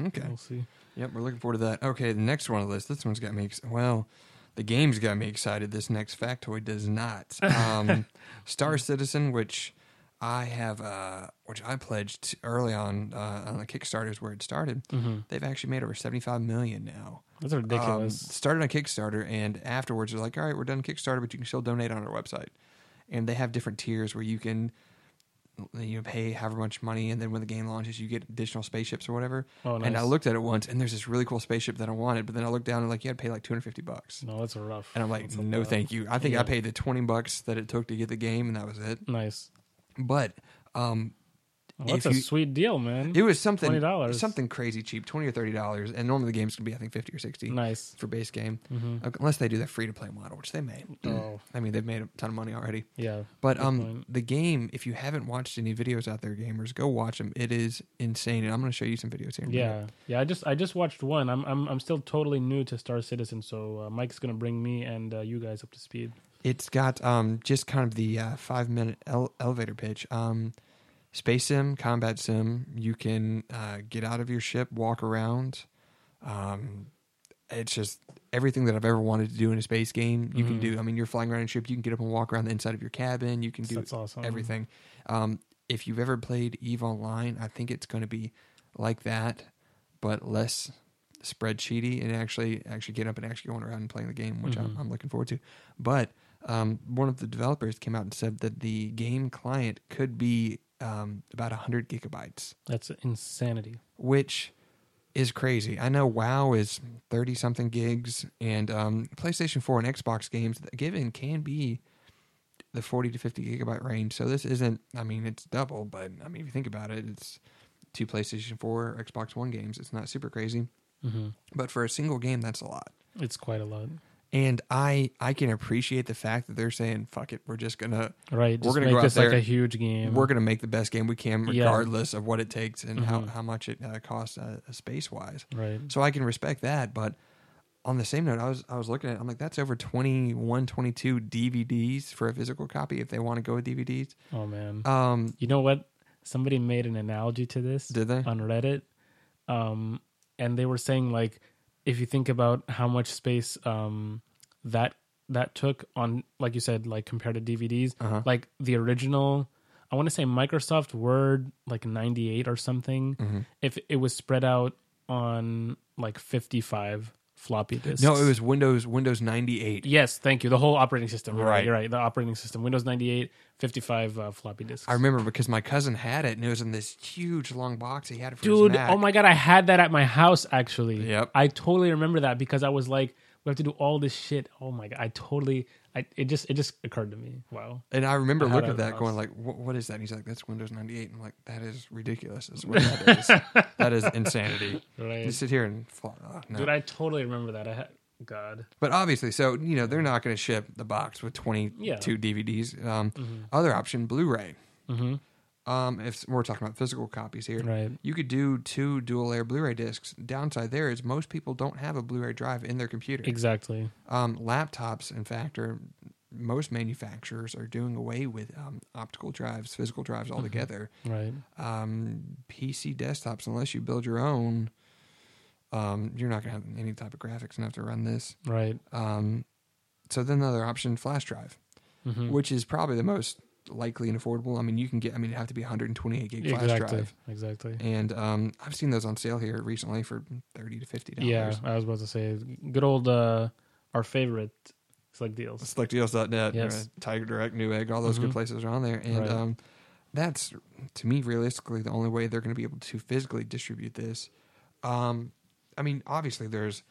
Okay.
We'll see.
Yep, we're looking forward to that. Okay, the next one on the list. This one's got me. Ex- well, the game's got me excited. This next factoid does not. Um, Star Citizen, which I have, uh, which I pledged early on uh, on the Kickstarter, is where it started. They've actually made over seventy five million now.
That's
Um,
ridiculous.
started on Kickstarter, and afterwards they're like, "All right, we're done Kickstarter, but you can still donate on our website." And they have different tiers where you can, you pay however much money, and then when the game launches, you get additional spaceships or whatever.
Oh, nice.
And I looked at it once, and there's this really cool spaceship that I wanted, but then I looked down and like you had to pay like 250 bucks,
no, that's rough.
and I'm like, no, thank you. I think I paid the 20 bucks that it took to get the game, and that was it.
Nice.
But um,
Well, that's
If
a
you-
sweet deal, man.
it was something
$20.
something crazy cheap, 20 or 30 dollars, and normally the games can be I think 50 or 60
nice.
for base game,
Mhm.
Uh, unless they do that free to play model, which they may.
Oh,
I mean, they've made a ton of money already.
yeah.
But um,
point.
the game, if you haven't watched any videos out there, gamers, go watch them. It is insane, and I'm going to show you some videos here. a minute.
Yeah, yeah. I just I just watched one. I'm I'm I'm still totally new to Star Citizen, so uh, Mike's gonna bring me and uh, you guys up to speed.
It's got um just kind of the uh, five minute ele- elevator pitch. Um, space sim, combat sim. You can uh, get out of your ship, walk around. Um, it's just everything that I've ever wanted to do in a space game. You can
Mhm.
do. I mean, you're flying around in a ship. You can get up and walk around the inside of your cabin. You can do
That's awesome.
everything. Um, if you've ever played Eve Online, I think it's going to be like that, but less spreadsheety and actually actually get up and actually going around and playing the game, which I'm,
Mhm.
I'm looking forward to. But um, one of the developers came out and said that the game client could be um, about 100 gigabytes,
That's insanity.
which is crazy. I know WoW is 30 something gigs, and um, PlayStation 4 and Xbox games given can be the 40 to 50 gigabyte range. So this isn't, I mean, it's double, but I mean, if you think about it, it's two PlayStation 4, Xbox One games. It's not super crazy,
hmm
but for a single game, that's a lot.
It's quite a lot.
And I I can appreciate the fact that they're saying, "Fuck it, we're just gonna
Right.
We're
Just
gonna
make
go
this like a huge game.
we're gonna make the best game we can,
Yeah.
regardless of what it takes and how
Mhm.
how much it uh, costs uh, space wise."
right.
So I can respect that, but on the same note, I was I was looking at, it, I'm like, that's over 21, 22 DVDs for a physical copy if they want to go with DVDs.
Oh man.
Um,
You know what? Somebody made an analogy to this.
Did they?
on Reddit? Um, and they were saying like, if you think about how much space um that that took on, like you said, like compared to DVDs,
Uh-huh.
like the original. I want to say Microsoft Word like 98 or something.
Mm-hmm.
If it was spread out on like 55 floppy disks.
no, it was Windows Windows 98.
Yes, thank you. The whole operating system. Right.
Right.
You're right. The operating system. Windows 98, 55 uh, floppy disks.
I remember because my cousin had it and it was in this huge long box. He had it for
Dude,
his Mac.
oh my god, I had that at my house actually.
Yep.
I totally remember that because I was like, we have to do all this shit. Oh my god, I totally I it just it just occurred to me. Wow.
And I remember
I
looking at that, going like, what, "What is that?" And he's like, "That's Windows 98." And I'm like, "That is ridiculous. That's what that is. that is insanity."
Right.
You sit here and fly, oh, no.
Dude, I totally remember that. I had God.
but obviously, so you know, they're not going to ship the box with 22
Yeah.
DVDs. Um, Other option, Blu-ray.
Mm-hmm.
Um, if we're talking about physical copies here,
Right.
you could do two dual layer Blu-ray discs. Downside there is most people don't have a Blu-ray drive in their computer.
Exactly.
Um, laptops, in fact, are most manufacturers are doing away with um, optical drives, physical drives
Mm-hmm.
altogether.
Right.
Um, PC desktops, unless you build your own, um, you're not going to have any type of graphics enough to run this.
Right.
Um, so then another option, flash drive,
Mm-hmm.
which is probably the most likely and affordable. I mean, you can get. I mean, it have to be 128 gig flash
Exactly.
drive,
Exactly.
and um, I've seen those on sale here recently for 30 to 50 dollars.
Yeah, I was about to say good old uh our favorite select deals.
SelectDeals.net,
Yes.
uh, Tiger Direct, Newegg, all those
Mhm.
good places are on there, and
Right.
um, that's to me realistically the only way they're going to be able to physically distribute this. Um, I mean, obviously there's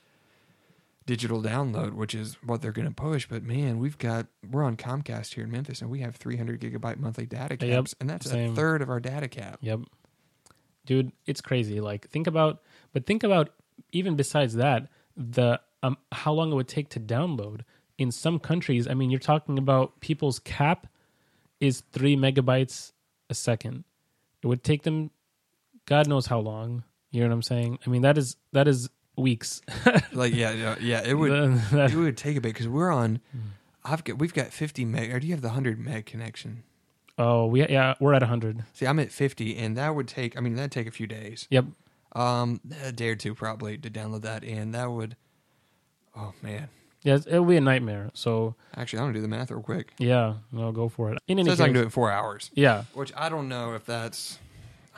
digital download, which is what they're going to push, but man, we've got we're on Comcast here in Memphis, and we have 300 gigabyte monthly data caps,
Yep,
and that's
same.
a third of our data cap.
Yep. Dude, it's crazy. Like think about but think about even besides that, the um how long it would take to download. In some countries, I mean you're talking about people's cap is three megabytes a second. It would take them God knows how long. You know what I'm saying? I mean that is that is weeks.
Like, yeah, yeah, yeah it would it would take a bit because we're on.
Hmm.
I've got we've got 50 meg, or do you have the 100 meg connection?
oh, we yeah, we're at 100.
See, I'm at 50, and that would take. I mean, that'd take a few days.
Yep.
Um, a day or two probably to download that, and that would. Oh man,
Yeah, it'll be a nightmare. So,
actually, I'm gonna do the math real quick.
yeah, no, go for it. In any
says
case,
I can do it in four hours,
yeah,
which I don't know if that's.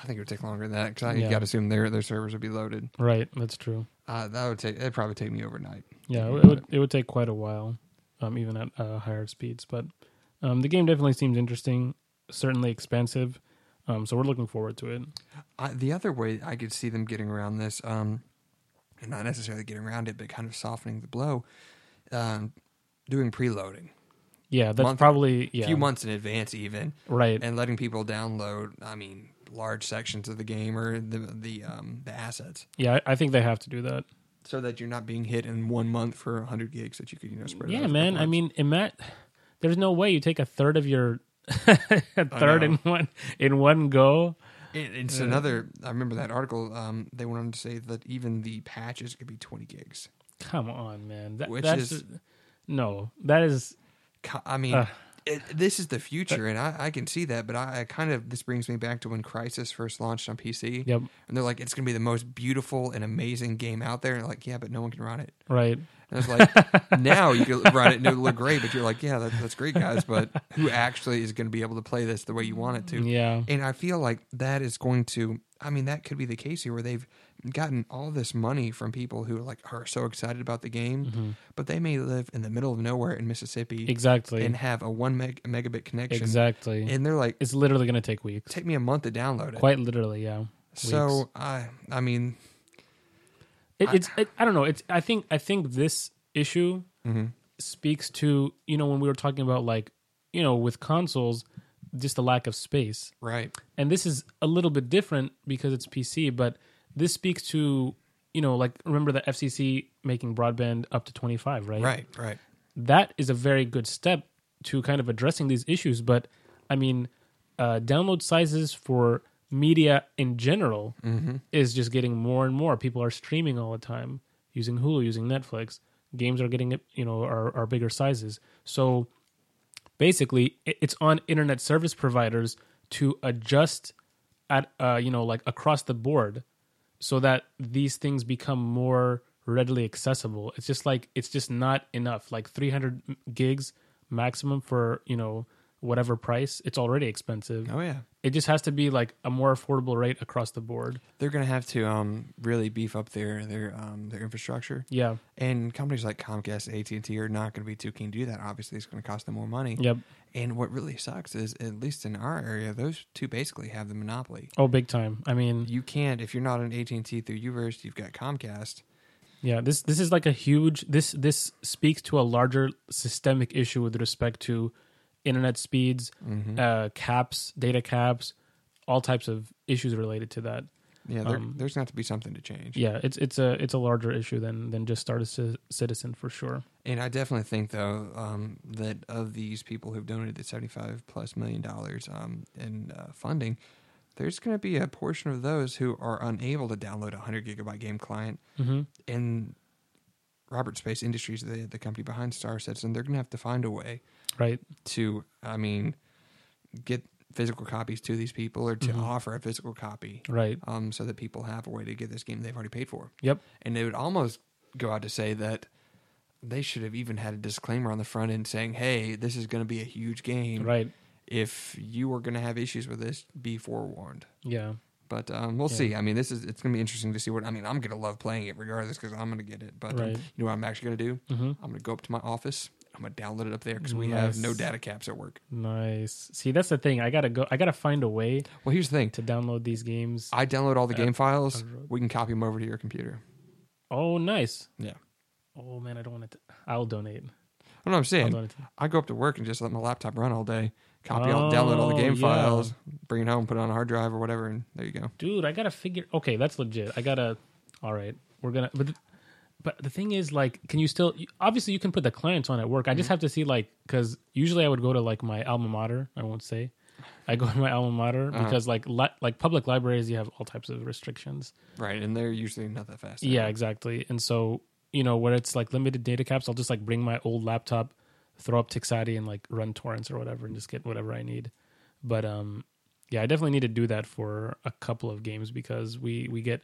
I think it would take longer than that because I
Yeah.
got to assume their their servers would be loaded.
right, that's true.
Uh, that would take. It'd probably take me overnight.
Yeah, it would it would take quite a while, um, even at uh, higher speeds. But um, the game definitely seems interesting. Certainly expensive, um, so we're looking forward to it.
I, the other way I could see them getting around this, um, and not necessarily getting around it, but kind of softening the blow, um, doing preloading.
Yeah, that's
Month-
probably yeah,
a few months in advance even
right?
and letting people download i mean large sections of the game or the the um the assets
yeah, I, I think they have to do that.
so that you're not being hit in one month for 100 gigs that you could you know spread
Yeah, man. I mean, ima- there's no way you take a third of your a third in one in one go.
It- it's another i remember that article um they went on to say that even the patches could be 20 gigs
Come on, man. That,
Which
that's
is-
no. That is
i mean
Ugh.
It, this is the uh, future and I, I can see that but I, I kind of this brings me back to when Crysis first launched on pc
yep.
and they're like it's going to be the most beautiful and amazing game out there and like yeah but no one can run it
Right.
And it's like now you can run it and it'll look great, but you're like, yeah, that, that's great, guys. But who actually is going to be able to play this the way you want it to?
Yeah.
And I feel like that is going to. I mean, that could be the case here, where they've gotten all this money from people who like are so excited about the game, but they may live in the middle of nowhere in Mississippi
Exactly.
and have a one meg- megabit connection,
exactly.
and they're like,
it's literally going to take weeks.
take me a month to download it.
Quite literally, yeah.
so
weeks.
I, I mean,
It, it's it, I don't know. It's I think I think this issue
Mm-hmm.
speaks to you know when we were talking about like you know with consoles just the lack of space
right,
and this is a little bit different because it's PC but this speaks to you know like remember the FCC making broadband up to 25 right
right, right.
that is a very good step to kind of addressing these issues. But I mean, uh, download sizes for media in general is just getting more and more. People are streaming all the time, using Hulu, using Netflix. Games are getting you know are, are bigger sizes. So basically, it's on internet service providers to adjust at uh, you know like across the board so that these things become more readily accessible. It's just like it's just not enough. Like 300 gigs maximum for, you know, whatever price. It's already expensive.
Oh yeah,
It just has to be like a more affordable rate across the board.
they're going to have to um, really beef up their their um, their infrastructure.
Yeah.
And companies like Comcast, AT and T are not going to be too keen to do that. Obviously, it's going to cost them more money.
Yep.
And what really sucks is, at least in our area, those two basically have the monopoly.
Oh, big time. I mean,
You can't if you're not an AT and T through Uverse, you've got Comcast.
yeah, this this is like a huge this this speaks to a larger systemic issue with respect to internet speeds, uh caps, data caps, all types of issues related to that.
Yeah, there,
Um,
there's going to have to be something to change.
Yeah, it's it's a it's a larger issue than than just start a citizen for sure.
And I definitely think, though, um, that of these people who've donated the 75 plus million dollars um, in uh, funding, there's going to be a portion of those who are unable to download a 100 gigabyte game client.
Mm-hmm.
And Roberts Space Industries, the, the company behind Star Citizen, they're going to have to find a way
Right.
to, I mean, get physical copies to these people or to
Mhm.
offer a physical copy
Right.
um, so that people have a way to get this game they've already paid for.
Yep.
And they would almost go out to say that they should have even had a disclaimer on the front end saying, "Hey, this is going to be a huge game.
Right.
If you are going to have issues with this, be forewarned."
Yeah.
But um, we'll
Yeah.
see. I mean, this is it's going to be interesting to see what. I mean, I'm going to love playing it regardless because I'm going to get it. But um, you know what I'm actually going to do?
Mm-hmm.
I'm going to go up to my office. I'm going to download it up there because we have no data caps at work.
Nice. See, that's the thing. I gotta go. I gotta find a way
Well, here's the thing.
to download these games.
I download all the
Uh,
game files.
on the road.
We can copy them over to your computer.
oh, nice.
Yeah.
Oh man, I don't want to. I'll donate.
I know what I'm
I'll
saying.
donate.
I go up to work and just let my laptop run all day. Copy all, download all the
Oh,
game
yeah.
files, bring it home, put it on a hard drive or whatever, and there you go.
Dude, I gotta figure. Okay, that's legit. I gotta. All right, we're gonna. But, the- but the thing is, like, can you still? Obviously, you can put the clients on at work. I just
Mm-hmm.
have to see, like, because usually I would go to like my alma mater. I won't say. I go to my alma mater
Uh-huh.
because, like, li- like public libraries, you have all types of restrictions.
Right, and they're usually not that fast.
Yeah, exactly. And so, you know, where it's like limited data caps, I'll just like bring my old laptop, throw up Tixati and like run torrents or whatever and just get whatever I need. But um yeah, I definitely need to do that for a couple of games because we we get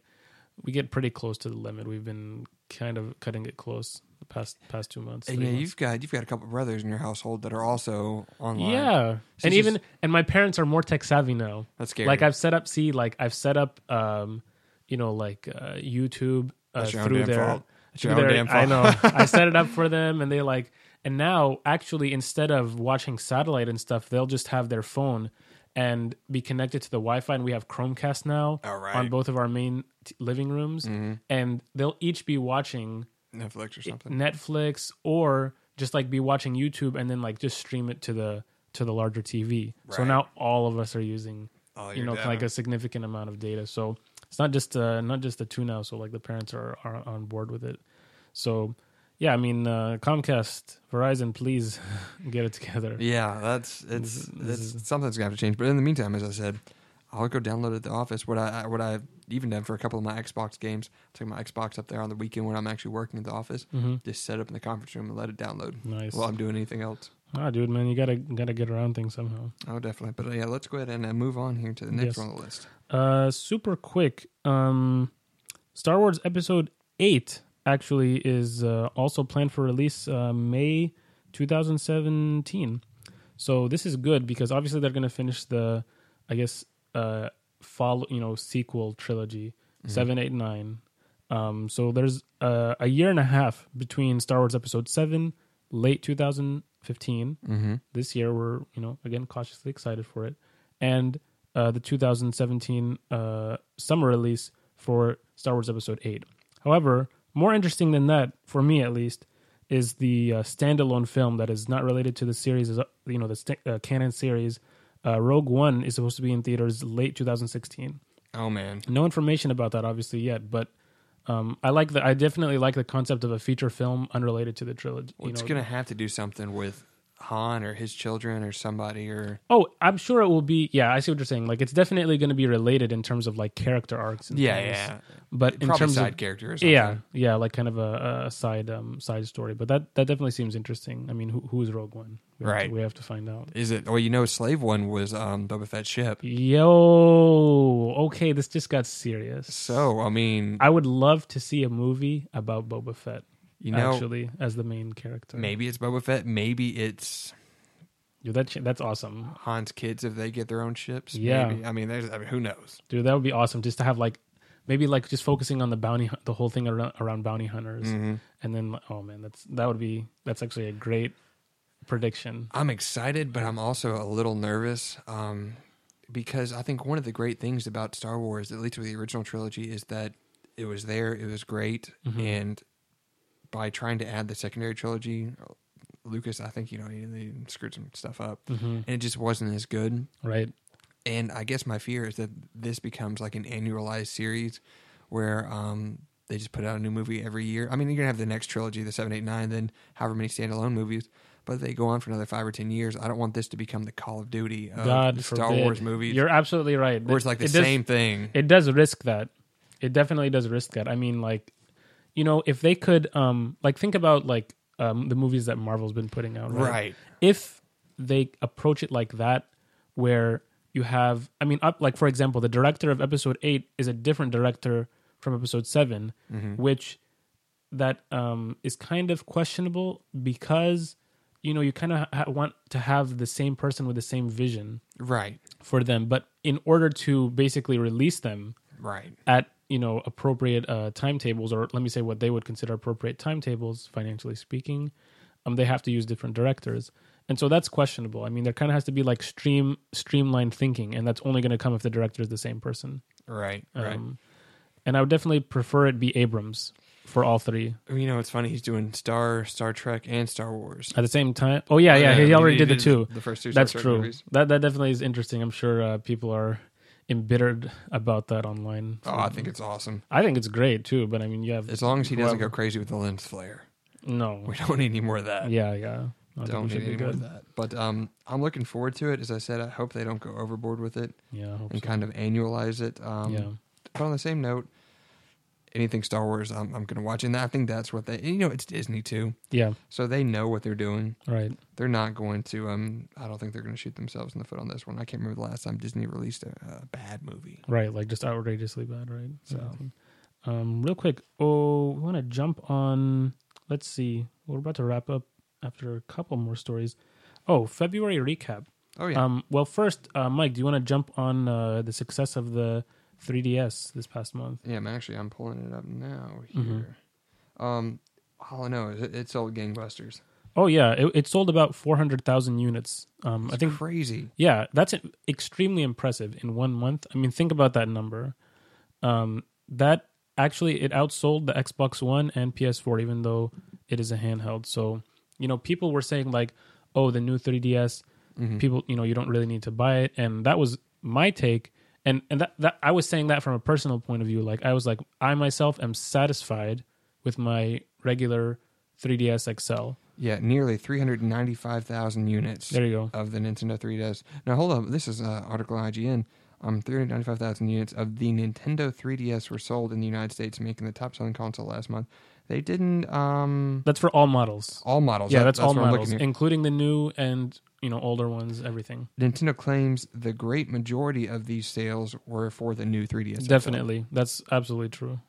we get pretty close to the limit. We've been kind of cutting it close the past past 2 months.
And yeah,
months.
you've got you've got a couple of brothers in your household that are also online.
Yeah.
So
and even
just-
and my parents are more tech savvy now.
that's scary.
Like I've set up see like I've set up um you know like uh YouTube uh,
That's your own
through
damn
their
fault.
Through their- I know. I set it up for them and they like and now actually instead of watching satellite and stuff, they'll just have their phone and be connected to the Wi-Fi and we have Chromecast now
right.
on both of our main t- living rooms
Mhm.
and they'll each be watching
Netflix or something.
Netflix or just like be watching YouTube and then like just stream it to the to the larger TV. So now all of us are using you know
data.
like a significant amount of data. So it's not just uh not just the two now. So like the parents are are on board with it. So yeah, I mean uh Comcast, Verizon, please get it together.
Yeah, that's it's
This
it's something's gonna have to change. But in the meantime, as I said, I'll go download at the office. What I what I've even done for a couple of my Xbox games, take my Xbox up there on the weekend when I'm actually working at the office,
hmm
just set up in the conference room and let it download
Nice.
while I'm doing anything else.
ah, dude, man, you gotta gotta get around things somehow.
Oh, definitely. But uh, yeah, let's go ahead and uh, move on here to the next
Yes.
one on the list.
Uh, super quick. Um, Star Wars Episode Eight actually is uh, also planned for release uh, May 2017. So this is good because obviously they're going to finish the, I guess, uh, follow you know sequel trilogy seven, eight, nine. Um, so there's uh, a year and a half between Star Wars Episode Seven, late 2015.
Mm-hmm.
This year we're you know again cautiously excited for it, and uh, the 2017 uh, summer release for Star Wars Episode Eight. However, more interesting than that, for me at least, is the uh, standalone film that is not related to the series, is, uh, you know, the st- uh, canon series. Uh, Rogue One is supposed to be in theaters late 2016.
Oh man,
No information about that, obviously, yet, but um, I like the. I definitely like the concept of a feature film unrelated to the trilogy.
well, it's
know,
gonna have to do something with Han or his children or somebody or
Oh, I'm sure it will be. Yeah, I see what you're saying. Like, it's definitely going to be related in terms of like character arcs. And
yeah,
things.
yeah,
But in
probably
terms
side
of
character or
yeah, yeah, like kind of a, a side um side story. But that that definitely seems interesting. I mean, who, who's Rogue One? We have to-
Right.
we have to find out.
Is it? Well, you know, Slave One was um, Boba Fett's ship.
Yo, okay, this just got serious.
So I mean,
I would love to see a movie about Boba Fett.
You know,
actually, as the main character.
maybe it's Boba Fett. Maybe it's
Dude, that that's awesome,
Han's kids if they get their own ships.
Yeah.
Maybe. I mean, there's. I mean, who knows?
dude. That would be awesome. Just to have like maybe like just focusing on the bounty, the whole thing around, around bounty hunters,
Mm-hmm.
and then oh man, that's that would be that's actually a great prediction.
I'm excited, but I'm also a little nervous um, because I think one of the great things about Star Wars, at least with the original trilogy, is that it was there, it was great,
Mm-hmm.
and by trying to add the secondary trilogy, Lucas, I think you know he, he screwed some stuff up,
Mm-hmm.
and it just wasn't as good.
Right?
And I guess my fear is that this becomes like an annualized series where um, they just put out a new movie every year. I mean, you're gonna have the next trilogy, the seven, eight, nine, then however many standalone movies. But they go on for another five or ten years. I don't want this to become the Call of Duty of
God
Star
forbid.
Wars movies,
You're absolutely right.
where it's like the
It does-
same thing.
It does risk that. It definitely does risk that. I mean, like, you know, if they could, um, like, think about like um, the movies that Marvel's been putting out, right?
Right.
If they approach it like that, where you have, I mean, up like for example, the director of Episode Eight is a different director from Episode 7
Mm-hmm.
which that um, is kind of questionable because you know you kind of ha- want to have the same person with the same vision
Right.
for them but in order to basically release them
Right.
at you know appropriate uh, timetables or let me say what they would consider appropriate timetables financially speaking um, they have to use different directors and so that's questionable i mean there kind of has to be like stream streamlined thinking and that's only going to come if the director is the same person
Right. Right.
um, and i would definitely prefer it be abrams for all three
you know, it's funny. He's doing Star, Star Trek, and Star Wars.
at the same time oh yeah yeah, he already did the two
The first two.
That's true
Movies.
that that definitely is interesting i'm sure uh, people are embittered about that online
Oh, I think it's awesome.
I think it's great too, but I mean, you have
As long as he doesn't go crazy with the lens flare,
no,
we don't need any more of that.
yeah, yeah. I
don't need any more of that. But um, I'm looking forward to it. As I said, I hope they don't go overboard with it
Yeah,
and
so.
kind of annualize it. Um,
yeah,
But on the same note, anything Star Wars, I'm, I'm going to watch. And I think that's what they, you know, it's Disney too.
yeah,
So they know what they're doing.
right.
They're not going to, um, I don't think they're going to shoot themselves in the foot on this one. I can't remember the last time Disney released a, a bad movie.
Right, like just outrageously bad, right?
So.
um, real quick, oh, we want to jump on. Let's see, we're about to wrap up after a couple more stories. Oh, February recap.
Oh, yeah.
Um, well, first, uh, Mike, do you want to jump on uh, the success of the 3DS this past month?
yeah, I'm actually, I'm pulling it up now
Mm-hmm.
here. Um, all I know is it, it sold gangbusters.
Oh yeah, it, it sold about 400,000 units. Um, I think
crazy.
Yeah, that's extremely impressive in one month. I mean, think about that number. Um, that actually it outsold the Xbox One and PS4, even though it is a handheld. So you know, people were saying like, "Oh, the new 3DS." People, you know, you don't really need to buy it, and that was my take. And and that, that I was saying that from a personal point of view. Like I was like, I myself am satisfied with my regular 3DS XL.
Yeah, nearly 395,000 units
There you go.
of the Nintendo 3DS. Now, hold up. This is an article on IGN. Um, 395,000 units of the Nintendo 3DS were sold in the United States, making the top selling console last month. They didn't, um,
That's for all models.
all models.
Yeah,
That-
that's, all models, including the new and you know older ones. Everything
Nintendo claims the great majority of these sales were for the new 3DS. XL.
definitely. That's absolutely true.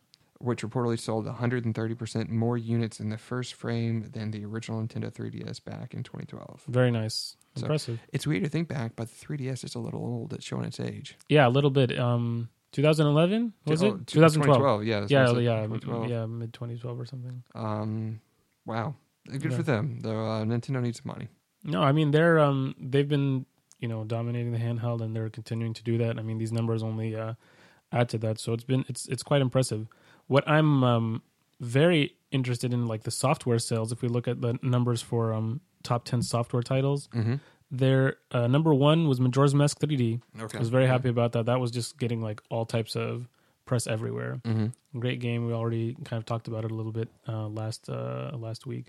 which reportedly sold 130% more units in the first frame than the original Nintendo 3DS back in 2012.
Very nice,
So-
impressive.
It's weird to think back, but the 3DS is a little old. It's showing its age.
Yeah, a little bit. Um, 2011 was
Oh,
it? 2012.
Yeah,
Yeah,
what I said,
yeah,
2012.
yeah, mid 2012 or something.
Um, wow, good
Yeah.
for them. Though uh, Nintendo needs some money.
No, I mean they're um they've been you know dominating the handheld and they're continuing to do that. I mean these numbers only uh, add to that, so it's been it's it's quite impressive. What I'm um very interested in like the software sales. If we look at the numbers for um top ten software titles,
Mm-hmm.
their uh, number one was Majora's Mask 3D.
Okay,
I was very happy about that. That was just getting like all types of press everywhere.
Mm-hmm.
Great game. We already kind of talked about it a little bit uh, last uh, last week.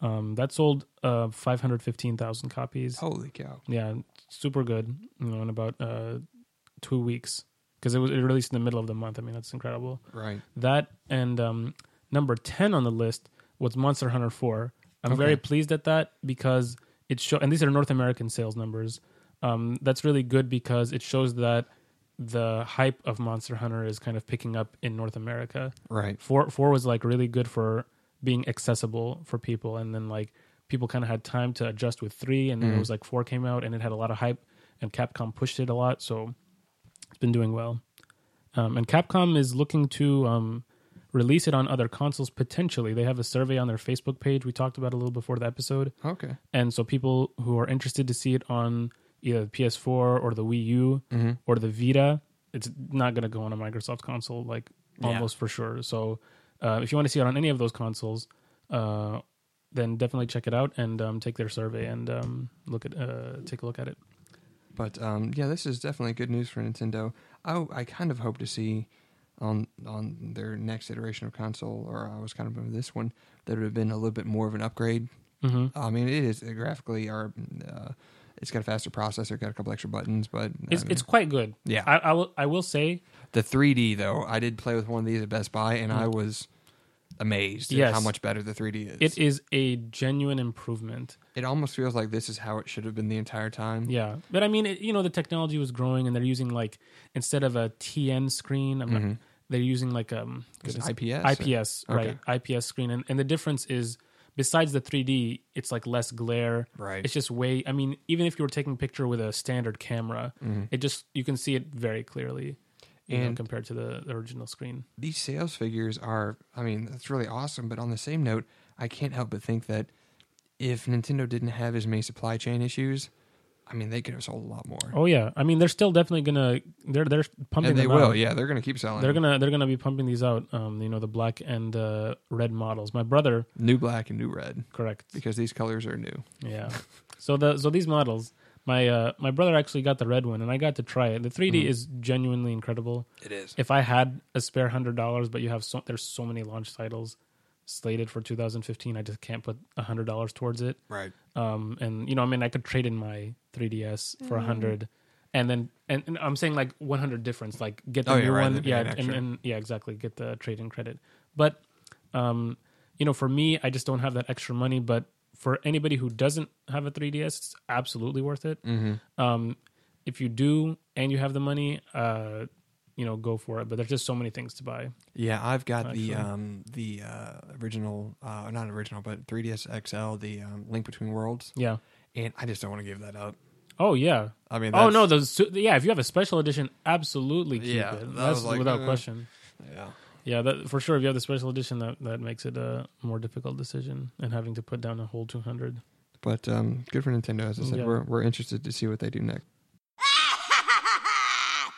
Um, that sold uh, 515,000 copies.
Holy cow!
Yeah, super good. You know, in about uh, two weeks because it was it released in the middle of the month. I mean, that's incredible.
Right.
That and um, number ten on the list was Monster Hunter Four. I'm very pleased at that because it show and these are North American sales numbers. Um, that's really good because it shows that the hype of Monster Hunter is kind of picking up in North America.
Right.
Four four was like really good for being accessible for people, and then like people kind of had time to adjust with three, and then it
Mhm.
was like four came out, and it had a lot of hype, and Capcom pushed it a lot, so it's been doing well. Um, and Capcom is looking to um, release it on other consoles potentially. They have a survey on their Facebook page we talked about a little before the episode,
Okay.
and so people who are interested to see it on either the PS4 or the Wii U
Mm-hmm.
or the Vita, it's not going to go on a Microsoft console, like
Yeah.
almost for sure. So, uh, if you want to see it on any of those consoles, uh, then definitely check it out and um, take their survey and um, look at uh, take a look at it.
But um, yeah, this is definitely good news for Nintendo. I I kind of hope to see on on their next iteration of console, or I was kind of this one, that would have been a little bit more of an upgrade.
Mm-hmm.
I mean, it is uh, graphically, or uh, it's got a faster processor, got a couple extra buttons, but I
It's
mean,
it's quite good.
yeah.
I, I will I will say
the 3D though, I did play with one of these at Best Buy, and I was amazed at
Mm. Yes.
how much better the 3D is.
it is a genuine improvement.
It almost feels like this is how it should have been the entire time.
Yeah, but I mean, it, you know, the technology was growing, and they're using like instead of a TN screen, I'm not,
Mhm.
they're using like um goodness,
IPS?
IPS, right? IPS screen, and, and the difference is besides the 3D, it's like less glare.
Right.
It's just way. I mean, even if you were taking a picture with a standard camera,
Mhm.
it just you can see it very clearly, you know,
And-
compared to the, the original screen.
these sales figures are i mean that's really awesome but on the same note i can't help but think that if nintendo didn't have as many supply chain issues i mean they could have sold a lot more
Oh yeah, I mean, they're still definitely gonna they're they're pumping.
and they will
out.
yeah they're gonna keep selling
They're gonna they're gonna be pumping these out. Um, you know, the black and uh, red models. My brother,
new black and new red
correct.
because these colors are new
Yeah. So the so these models, my uh my brother actually got the red one and I got to try it. The 3D
Mhm.
is genuinely incredible.
it is
If I had a spare hundred dollars, but you have so there's so many launch titles slated for 2015, I just can't put a hundred dollars towards it.
right
Um, and you know, I mean, I could trade in my 3DS for a hundred. And then, and, and I'm saying like 100 difference, like get the
Oh, yeah,
new
right,
one, yeah, and, and yeah, exactly, get the trade in credit. But, um, you know, for me, I just don't have that extra money. But for anybody who doesn't have a 3DS, it's absolutely worth it.
mm-hmm.
Um, if you do and you have the money, uh, you know, go for it. But there's just so many things to buy.
yeah i've got
Actually.
the um the uh original uh not original but 3ds xl the um, link between worlds
Yeah.
and i just don't want to give that up
Oh yeah.
i mean
Oh no, those yeah. If you have a special edition, absolutely keep
Yeah,
it.
that
That's
like,
without
uh,
question.
yeah
Yeah, that, for sure. If you have the special edition, that that makes it a more difficult decision and having to put down a whole two hundred.
but um good for nintendo as i said
Yeah.
we're, we're interested to see what they do next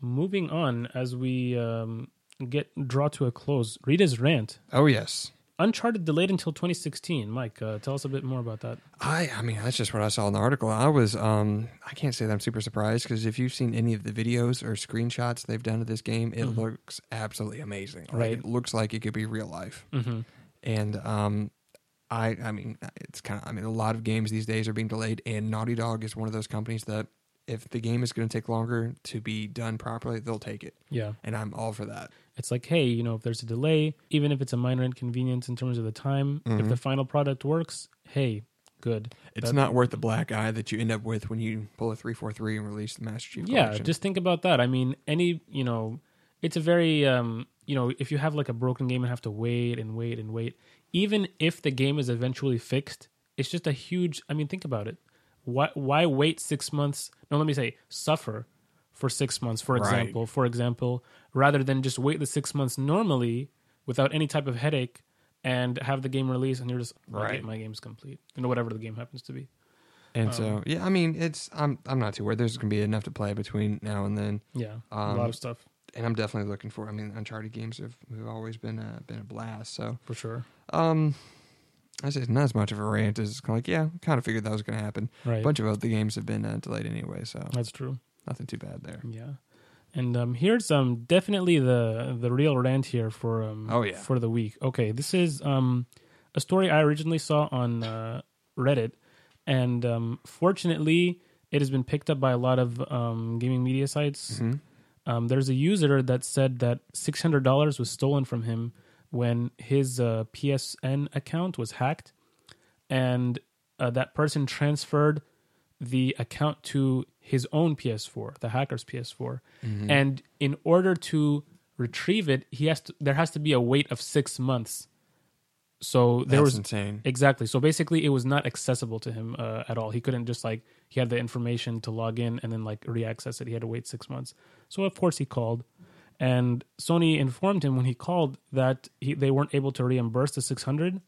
Moving on as we um, get draw to a close. Rita's rant.
oh yes
Uncharted delayed until 2016. Mike, uh, tell us a bit more about that.
I I mean that's just what I saw in the article. I was um I can't say that I'm super surprised because if you've seen any of the videos or screenshots they've done of this game, it
Mhm.
looks absolutely amazing. Like,
Right.
it looks like it could be real life.
Mm-hmm.
And um I I mean it's kind of I mean a lot of games these days are being delayed, and Naughty Dog is one of those companies that if the game is going to take longer to be done properly, they'll take it,
Yeah,
and I'm all for that.
It's like, hey, you know, if there's a delay, even if it's a minor inconvenience in terms of the time, if
Mhm.
the final product works, hey, good.
It's
That-
not worth the black eye that you end up with when you pull a three four three and release the Master Chief.
yeah
Collection.
just think about that i mean any you know it's a very um you know, if you have like a broken game and have to wait and wait and wait, even if the game is eventually fixed, it's just a huge. I mean, think about it. Why why wait six months? No, let me say suffer for six months, for
Right.
example. For example, rather than just wait the six months normally without any type of headache and have the game released and you're just my
Right.
game- my game's complete. You know, whatever the game happens to be.
And so, yeah, I mean, it's I'm I'm not too worried. There's going to be enough to play between now and then,
Yeah, a
Um,
lot of stuff
and I'm definitely looking for. I mean, Uncharted games have, have always been a, been a blast. So,
for sure.
um, I say it's not as much of a rant as kind of like, yeah, kind of figured that was going to happen.
Right,
A bunch of other games have been uh, delayed anyway, so
that's true.
nothing too bad there.
Yeah, and um, here's um definitely the the real rant here for um
Oh, yeah.
for the week. Okay, this is um a story I originally saw on uh, Reddit, and um, fortunately, it has been picked up by a lot of um, gaming media sites.
Mhm.
Um, there's a user that said that six hundred dollars was stolen from him when his uh, PSN account was hacked, and uh, that person transferred the account to his own PS4, the hacker's PS4,
Mm-hmm.
and in order to retrieve it, he has to. There has to be a wait of six months. So there
That's
was
insane.
Exactly. So basically, it was not accessible to him uh, at all. He couldn't just like he had the information to log in and then like re-access it. He had to wait six months. So of course he called, and Sony informed him when he called that he, they weren't able to reimburse the six hundred.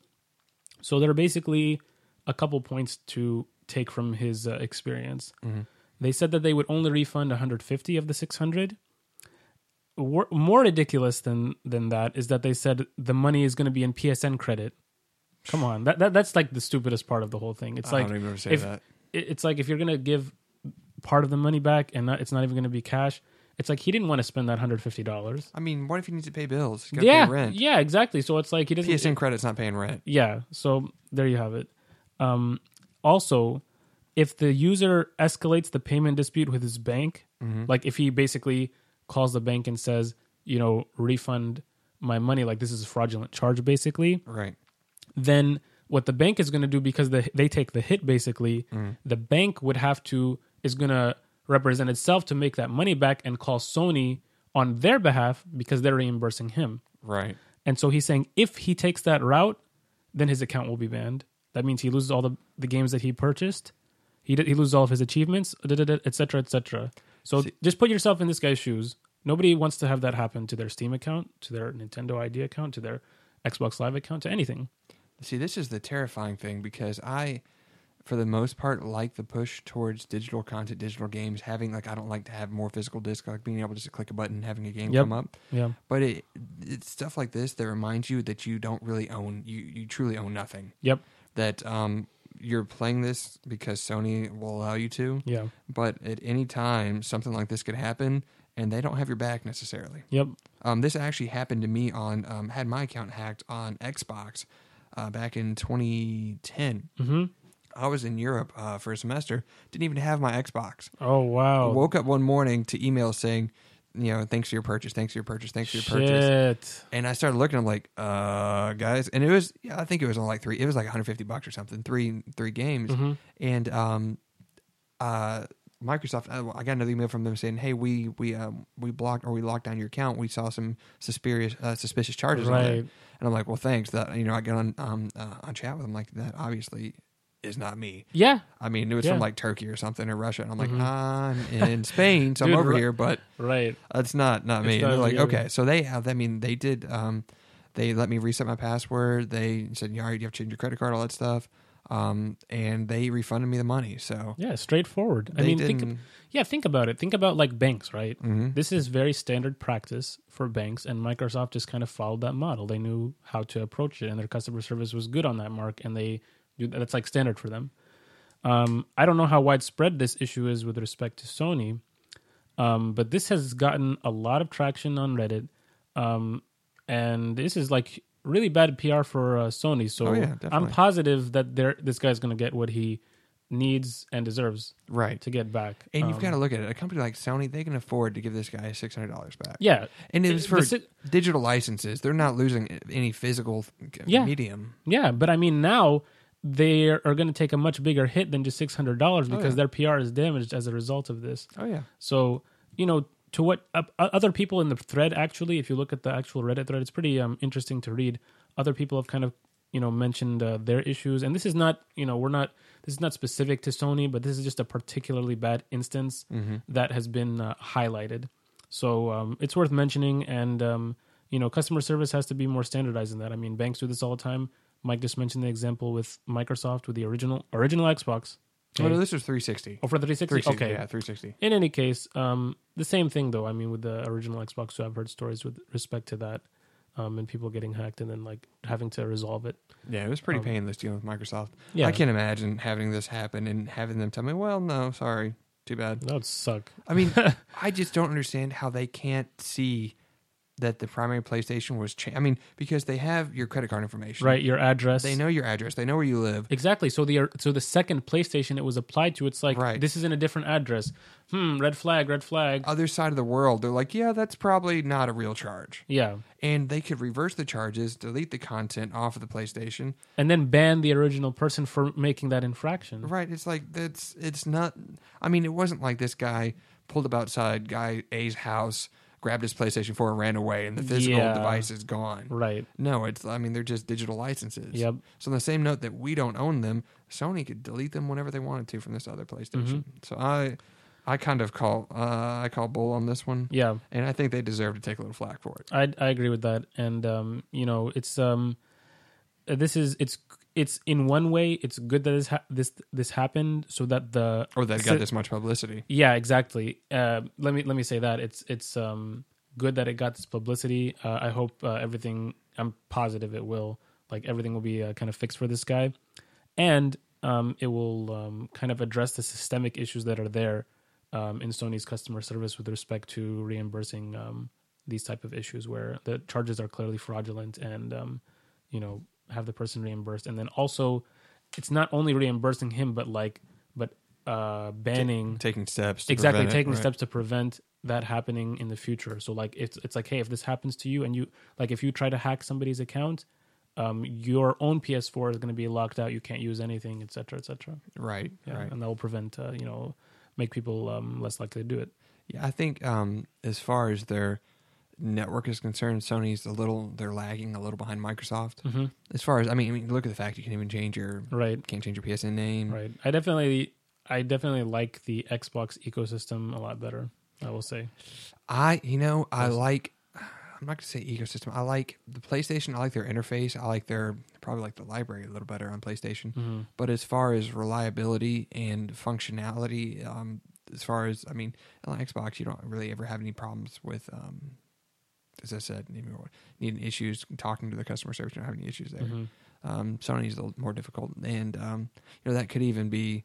So there are basically a couple points to take from his uh, experience. They said that they would only refund 150 of the 600. Wor- More ridiculous than than that is that they said the money is going to be in PSN credit. Come on, that, that that's like the stupidest part of the whole thing. It's
I
like
don't even say
if
that.
it's like if you're going to give part of the money back and not, it's not even going to be cash. It's like he didn't want to spend that 150 dollars.
I mean, what if he needs to pay bills?
Yeah,
pay rent.
yeah, exactly. So it's like he doesn't.
PSN credit's not paying rent.
Yeah. So there you have it. Um, also, if the user escalates the payment dispute with his bank, mm-hmm. like if he basically calls the bank and says, you know, refund my money, like this is a fraudulent charge, basically,
Right.
then what the bank is going to do because the, they take the hit, basically, mm-hmm. the bank would have to is going to represent itself to make that money back and call Sony on their behalf because they're reimbursing him.
Right.
And so he's saying if he takes that route, then his account will be banned. That means he loses all the, the games that he purchased. He d- he loses all of his achievements, etc., etc. So just put yourself in this guy's shoes. Nobody wants to have that happen to their Steam account, to their Nintendo ID account, to their Xbox Live account, to anything.
See, this is the terrifying thing because I, for the most part, like the push towards digital content, digital games. Having like, I don't like to have more physical disc, like being able to just click a button, and having a game
Yep.
come up.
Yeah,
But it, it's stuff like this that reminds you that you don't really own, you you truly own nothing.
yep,
That um, you're playing this because Sony will allow you to.
yeah,
But at any time, something like this could happen, and they don't have your back necessarily.
yep.
Um, this actually happened to me on um, had my account hacked on Xbox uh, back in 2010.
hmm
I was in Europe uh, for a semester, didn't even have my Xbox.
Oh wow!
I woke up one morning to email saying, you know, thanks for your purchase, thanks for your purchase, thanks for your purchase.
Shit.
And I started looking. I'm like, uh, guys, and it was, yeah, I think it was on like three. It was like 150 bucks or something. Three, three games,
Mhm.
and um, uh, Microsoft. I I got another email from them saying, hey, we we um we blocked or we locked down your account. We saw some suspicious uh, suspicious charges on
Right.
it. And I'm like, well, thanks. That you know, I get on um uh, on chat with them like that. Obviously, is not me.
Yeah.
I mean, it was
Yeah.
from like Turkey or something or Russia, and I'm like,
Mhm.
I'm in Spain, so I'm over here, but
Right.
it's not not me.
not
like, okay, so they have. I mean, they did. Um, they let me reset my password. They said, "Yeah, you have to change your credit card, all that stuff." Um, and they refunded me the money. So
Yeah. Straightforward. I mean, think. Yeah, think about it. Think about like banks, right?
Mhm.
This is very standard practice for banks, and Microsoft just kind of followed that model. They knew how to approach it, and their customer service was good on that mark, and they that's like standard for them. Um, I don't know how widespread this issue is with respect to Sony, um, but this has gotten a lot of traction on Reddit, um, and this is like really bad PR for uh, Sony. So
Oh, yeah,
I'm positive that they're, this guy's going to get what he needs and deserves
right.
to get back.
And you've
Um,
got to look at it. A company like Sony, they can afford to give this guy six hundred dollars back.
yeah,
and it
It-
was for
si-
digital licenses. They're not losing any physical
Yeah.
medium.
Yeah, but I mean now they are going to take a much bigger hit than just six hundred dollars because
Oh, yeah.
their PR is damaged as a result of this.
Oh yeah,
So you know, to what uh, other people in the thread actually, if you look at the actual Reddit thread, it's pretty um, interesting to read. Other people have kind of you know mentioned uh, their issues, and this is not you know we're not this is not specific to Sony, but this is just a particularly bad instance that has been uh, highlighted. So um, it's worth mentioning, and um, you know customer service has to be more standardized in that. I mean, banks do this all the time. Mike just mentioned the example with Microsoft with the original original Xbox.
Oh, no, this was 360.
Oh, for the 360?
360,
Okay.
yeah, 360.
In any case, um, the same thing though. I mean, with the original Xbox, so I've heard stories with respect to that, um, and people getting hacked and then like having to resolve it.
Yeah, it was pretty
Um,
painless dealing with Microsoft.
Yeah.
I can't imagine having this happen and having them tell me, "Well, no, sorry, too bad."
That would suck.
I mean, I just don't understand how they can't see that the primary PlayStation was. Cha- I mean, because they have your credit card information,
Right, your address.
They know your address. They know where you live.
exactly. So the so the second PlayStation it was applied to, it's like
Right.
this is in a different address. Hmm. Red flag. Red flag.
Other side of the world, they're like, "Yeah, that's probably not a real charge,"
yeah,
and they could reverse the charges, delete the content off of the PlayStation.
and then ban the original person for making that infraction.
Right? It's like that's it's not. I mean, it wasn't like this guy pulled up outside guy A's house, grabbed his PlayStation 4 and ran away, and the physical
Yeah.
device is gone.
Right.
No, it's. I mean, they're just digital licenses.
Yep.
So, on the same note that we don't own them, Sony could delete them whenever they wanted to from this other PlayStation.
Mm-hmm.
So I, I kind of call. Uh, I call bull on this one.
Yeah.
And I think they deserve to take a little flack for it.
I I agree with that, and um, you know, it's um, this is it's it's in one way it's good that this ha- this this happened so that the
Or that
so-
got this much publicity.
yeah exactly. Uh, let me let me say that it's it's um good that it got this publicity. Uh, I hope uh, everything. I'm positive it will. Like everything will be uh, kind of fixed for this guy, and um, it will um, kind of address the systemic issues that are there um, in Sony's customer service with respect to reimbursing um, these type of issues where the charges are clearly fraudulent and um, you know have the person reimbursed, and then also it's not only reimbursing him, but like but uh, banning
Taking steps. To
exactly
prevent it,
taking
right.
steps to prevent that happening in the future so like it's it's like hey if this happens to you and you like if you try to hack somebody's account um your own ps4 is going to be locked out you can't use anything etc cetera, etc cetera.
Right.
yeah
Right.
and that will prevent uh, you know make people um less likely to do it
Yeah, I think um, as far as their network is concerned, Sony's a little they're lagging a little behind Microsoft.
mm-hmm.
As far as I mean, I mean, look at the fact you can even change your
right
can't change your PSN name.
right i definitely i definitely like the xbox ecosystem a lot better i will say
I you know I
Yes.
like. I'm not gonna say ecosystem. I like the PlayStation. I like their interface. I like their probably like the library a little better on PlayStation.
mm-hmm.
But as far as reliability and functionality, um, as far as I mean, on Xbox, you don't really ever have any problems with. Um, as I said, needing issues talking to the customer service, have any issues there.
Mhm.
Um, Sony's a little more difficult, and um, you know that could even be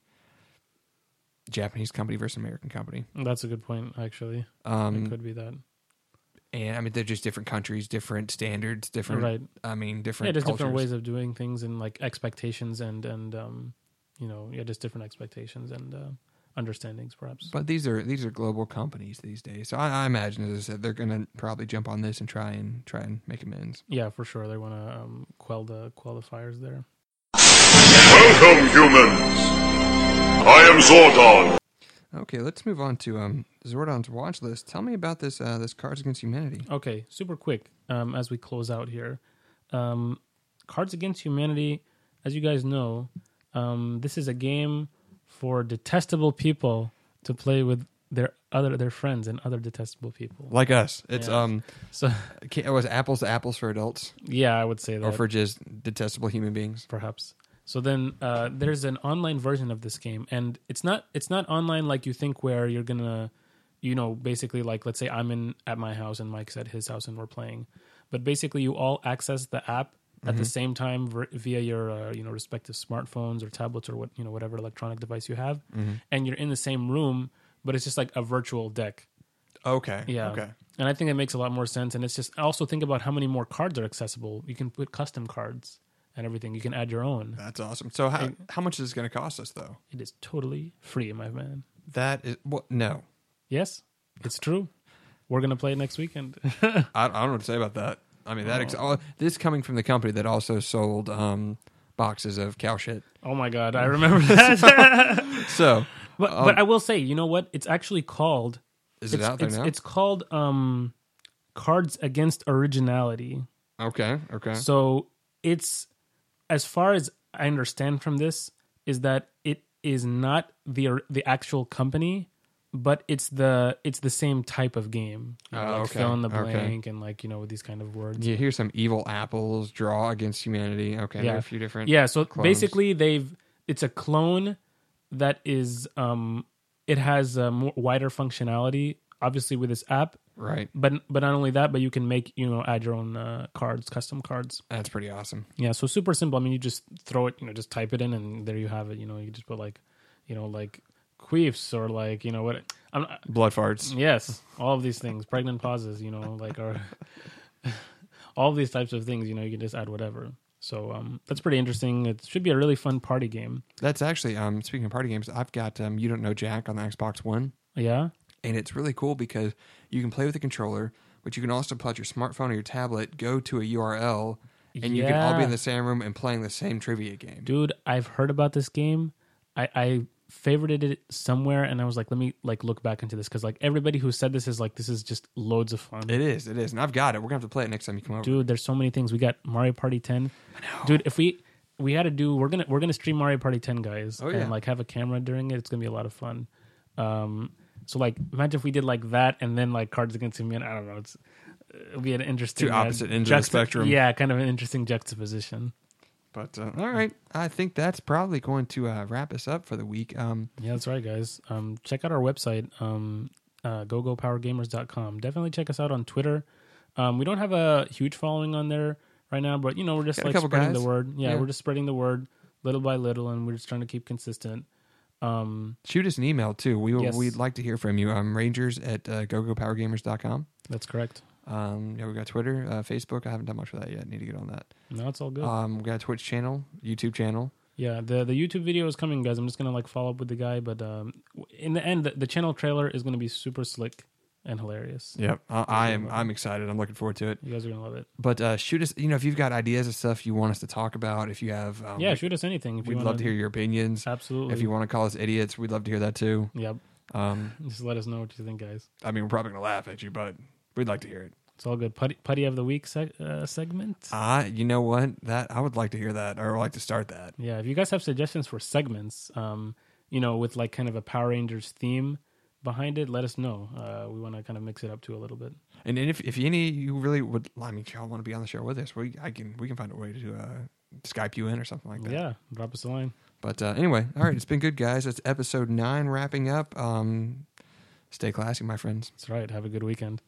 Japanese company versus American company.
that's a good point actually
Um,
it could be that
and I mean they're just different countries, different standards, different.
right
I mean different.
yeah, there's different ways of doing things and like expectations and and um, you know, yeah, just different expectations and uh, understandings, perhaps.
But these are these are global companies these days, so I, I imagine, as I said, they're going to probably jump on this and try and try and make amends.
yeah, for sure, they want to um, quell the quell the fires there.
Welcome, humans! I am Zordon.
Okay, let's move on to um, Zordon's watch list. Tell me about this uh, this Cards Against Humanity.
Okay, super quick um, as we close out here. Um, Cards Against Humanity, as you guys know, um, this is a game for detestable people to play with their other their friends and other detestable people.
Like us, it's
Yeah.
um,
So
it was apples to apples for adults,
yeah, I would say that
or for just detestable human beings.
perhaps. So then uh, there's an online version of this game, and it's not it's not online like you think, where you're gonna, you know, basically like let's say I'm in at my house and Mike's at his house and we're playing, but basically you all access the app at the same time via your uh, you know respective smartphones or tablets or what you know whatever electronic device you have, and you're in the same room, but it's just like a virtual deck.
Okay.
Yeah.
Okay.
And I think it makes a lot more sense. And it's just also think about how many more cards are accessible. You can put custom cards and everything. You can add your own.
That's awesome. So how how much is this going to cost us though?
It is totally free, my man.
That is what? No,
Yes, it's true. We're gonna play it next weekend.
I, I don't know what to say about that. I mean that ex- this coming from the company that also sold um, boxes of cow shit.
oh my god, I remember that.
So
but
Um,
but I will say, you know what? It's actually called
Is
it's,
it out there
it's,
now?
It's called um, Cards Against Originality.
okay. Okay.
So it's as far as I understand from this is that it is not the the actual company, but it's the it's the same type of game. You know,
Oh,
like
okay,
fill in the
okay.
blank and like you know with these kind of words.
Yeah, here's some evil apples. Draw against humanity. Okay, there
Yeah.
are a few different.
Yeah, so
clones.
basically they've it's a clone that is um it has a more wider functionality obviously with this app
right.
but but not only that but you can make you know add your own uh, cards custom cards
That's pretty awesome.
yeah so super simple i mean you just throw it you know just type it in and there you have it you know you just put like you know like queefs or like you know what i'm
Blood farts.
yes all of these things pregnant pauses you know like or all of these types of things you know you can just add whatever. So um that's pretty interesting. It should be a really fun party game.
That's actually um speaking of party games, I've got um you don't know Jack on the Xbox One,
yeah?
And it's really cool because you can play with the controller, but you can also put your smartphone or your tablet, go to a URL, and you can all be in the same room and playing the same trivia game.
dude i've heard about this game. I i favorited it somewhere and i was like let me like look back into this because like everybody who said this is like this is just loads of fun
It is, it is, and I've got it. We're gonna have to play it next time you come over.
dude there's so many things we got mario party 10 dude if we we had to do we're gonna we're gonna stream mario party 10 guys
Oh, yeah.
and like have a camera during it it's gonna be a lot of fun um so like imagine if we did like that and then like cards against humanity i don't know it's it'll be an interesting
Two
uh,
opposite ends of the spectrum.
yeah kind of an interesting juxtaposition
But uh, all right, I think that's probably going to uh, wrap us up for the week. Um,
Yeah, that's right, guys. Um, check out our website, um, uh, gogopowergamers.com. Definitely check us out on Twitter. Um, we don't have a huge following on there right now, but you know we're just like spreading
guys.
the word. Yeah,
Yeah.
we're just spreading the word little by little, and we're just trying to keep consistent. Um,
shoot us an email too. We
Yes.
we'd like to hear from you. Um, Rangers at uh, gogopowergamers.com.
that's correct.
Um, yeah, we got Twitter, uh, Facebook. I haven't done much with that yet. Need to get on that.
No, it's all good.
Um, we got a Twitch channel, YouTube channel.
yeah, the the YouTube video is coming, guys. I'm just gonna like follow up with the guy, but um, in the end, the, the channel trailer is gonna be super slick and hilarious.
Yep, I, I am. I'm excited. I'm looking forward to it.
You guys are gonna love it.
But uh, shoot us. You know, if you've got ideas of stuff you want us to talk about, if you have, um,
yeah,
we,
shoot us anything. If
we'd love to hear your opinions.
Absolutely.
If you want to call us idiots, we'd love to hear that too.
Yep.
Um,
Just let us know what you think, guys.
I mean, we're probably gonna laugh at you, but we'd like to hear it.
It's all good. Putty, putty of the week seg- uh, segment.
Ah, you know what? That I would like to hear that, or like to start that.
yeah, if you guys have suggestions for segments, um, you know, with like kind of a Power Rangers theme behind it, let us know. Uh, we want to kind of mix it up too a little bit.
And, and if if any you really would, I mean, y'all want to be on the show with us, we I can we can find a way to uh, Skype you in or something like that.
Yeah, drop us a line.
But uh, anyway, all right, it's been good, guys. That's episode nine wrapping up. Um, stay classy, my friends.
That's right. Have a good weekend.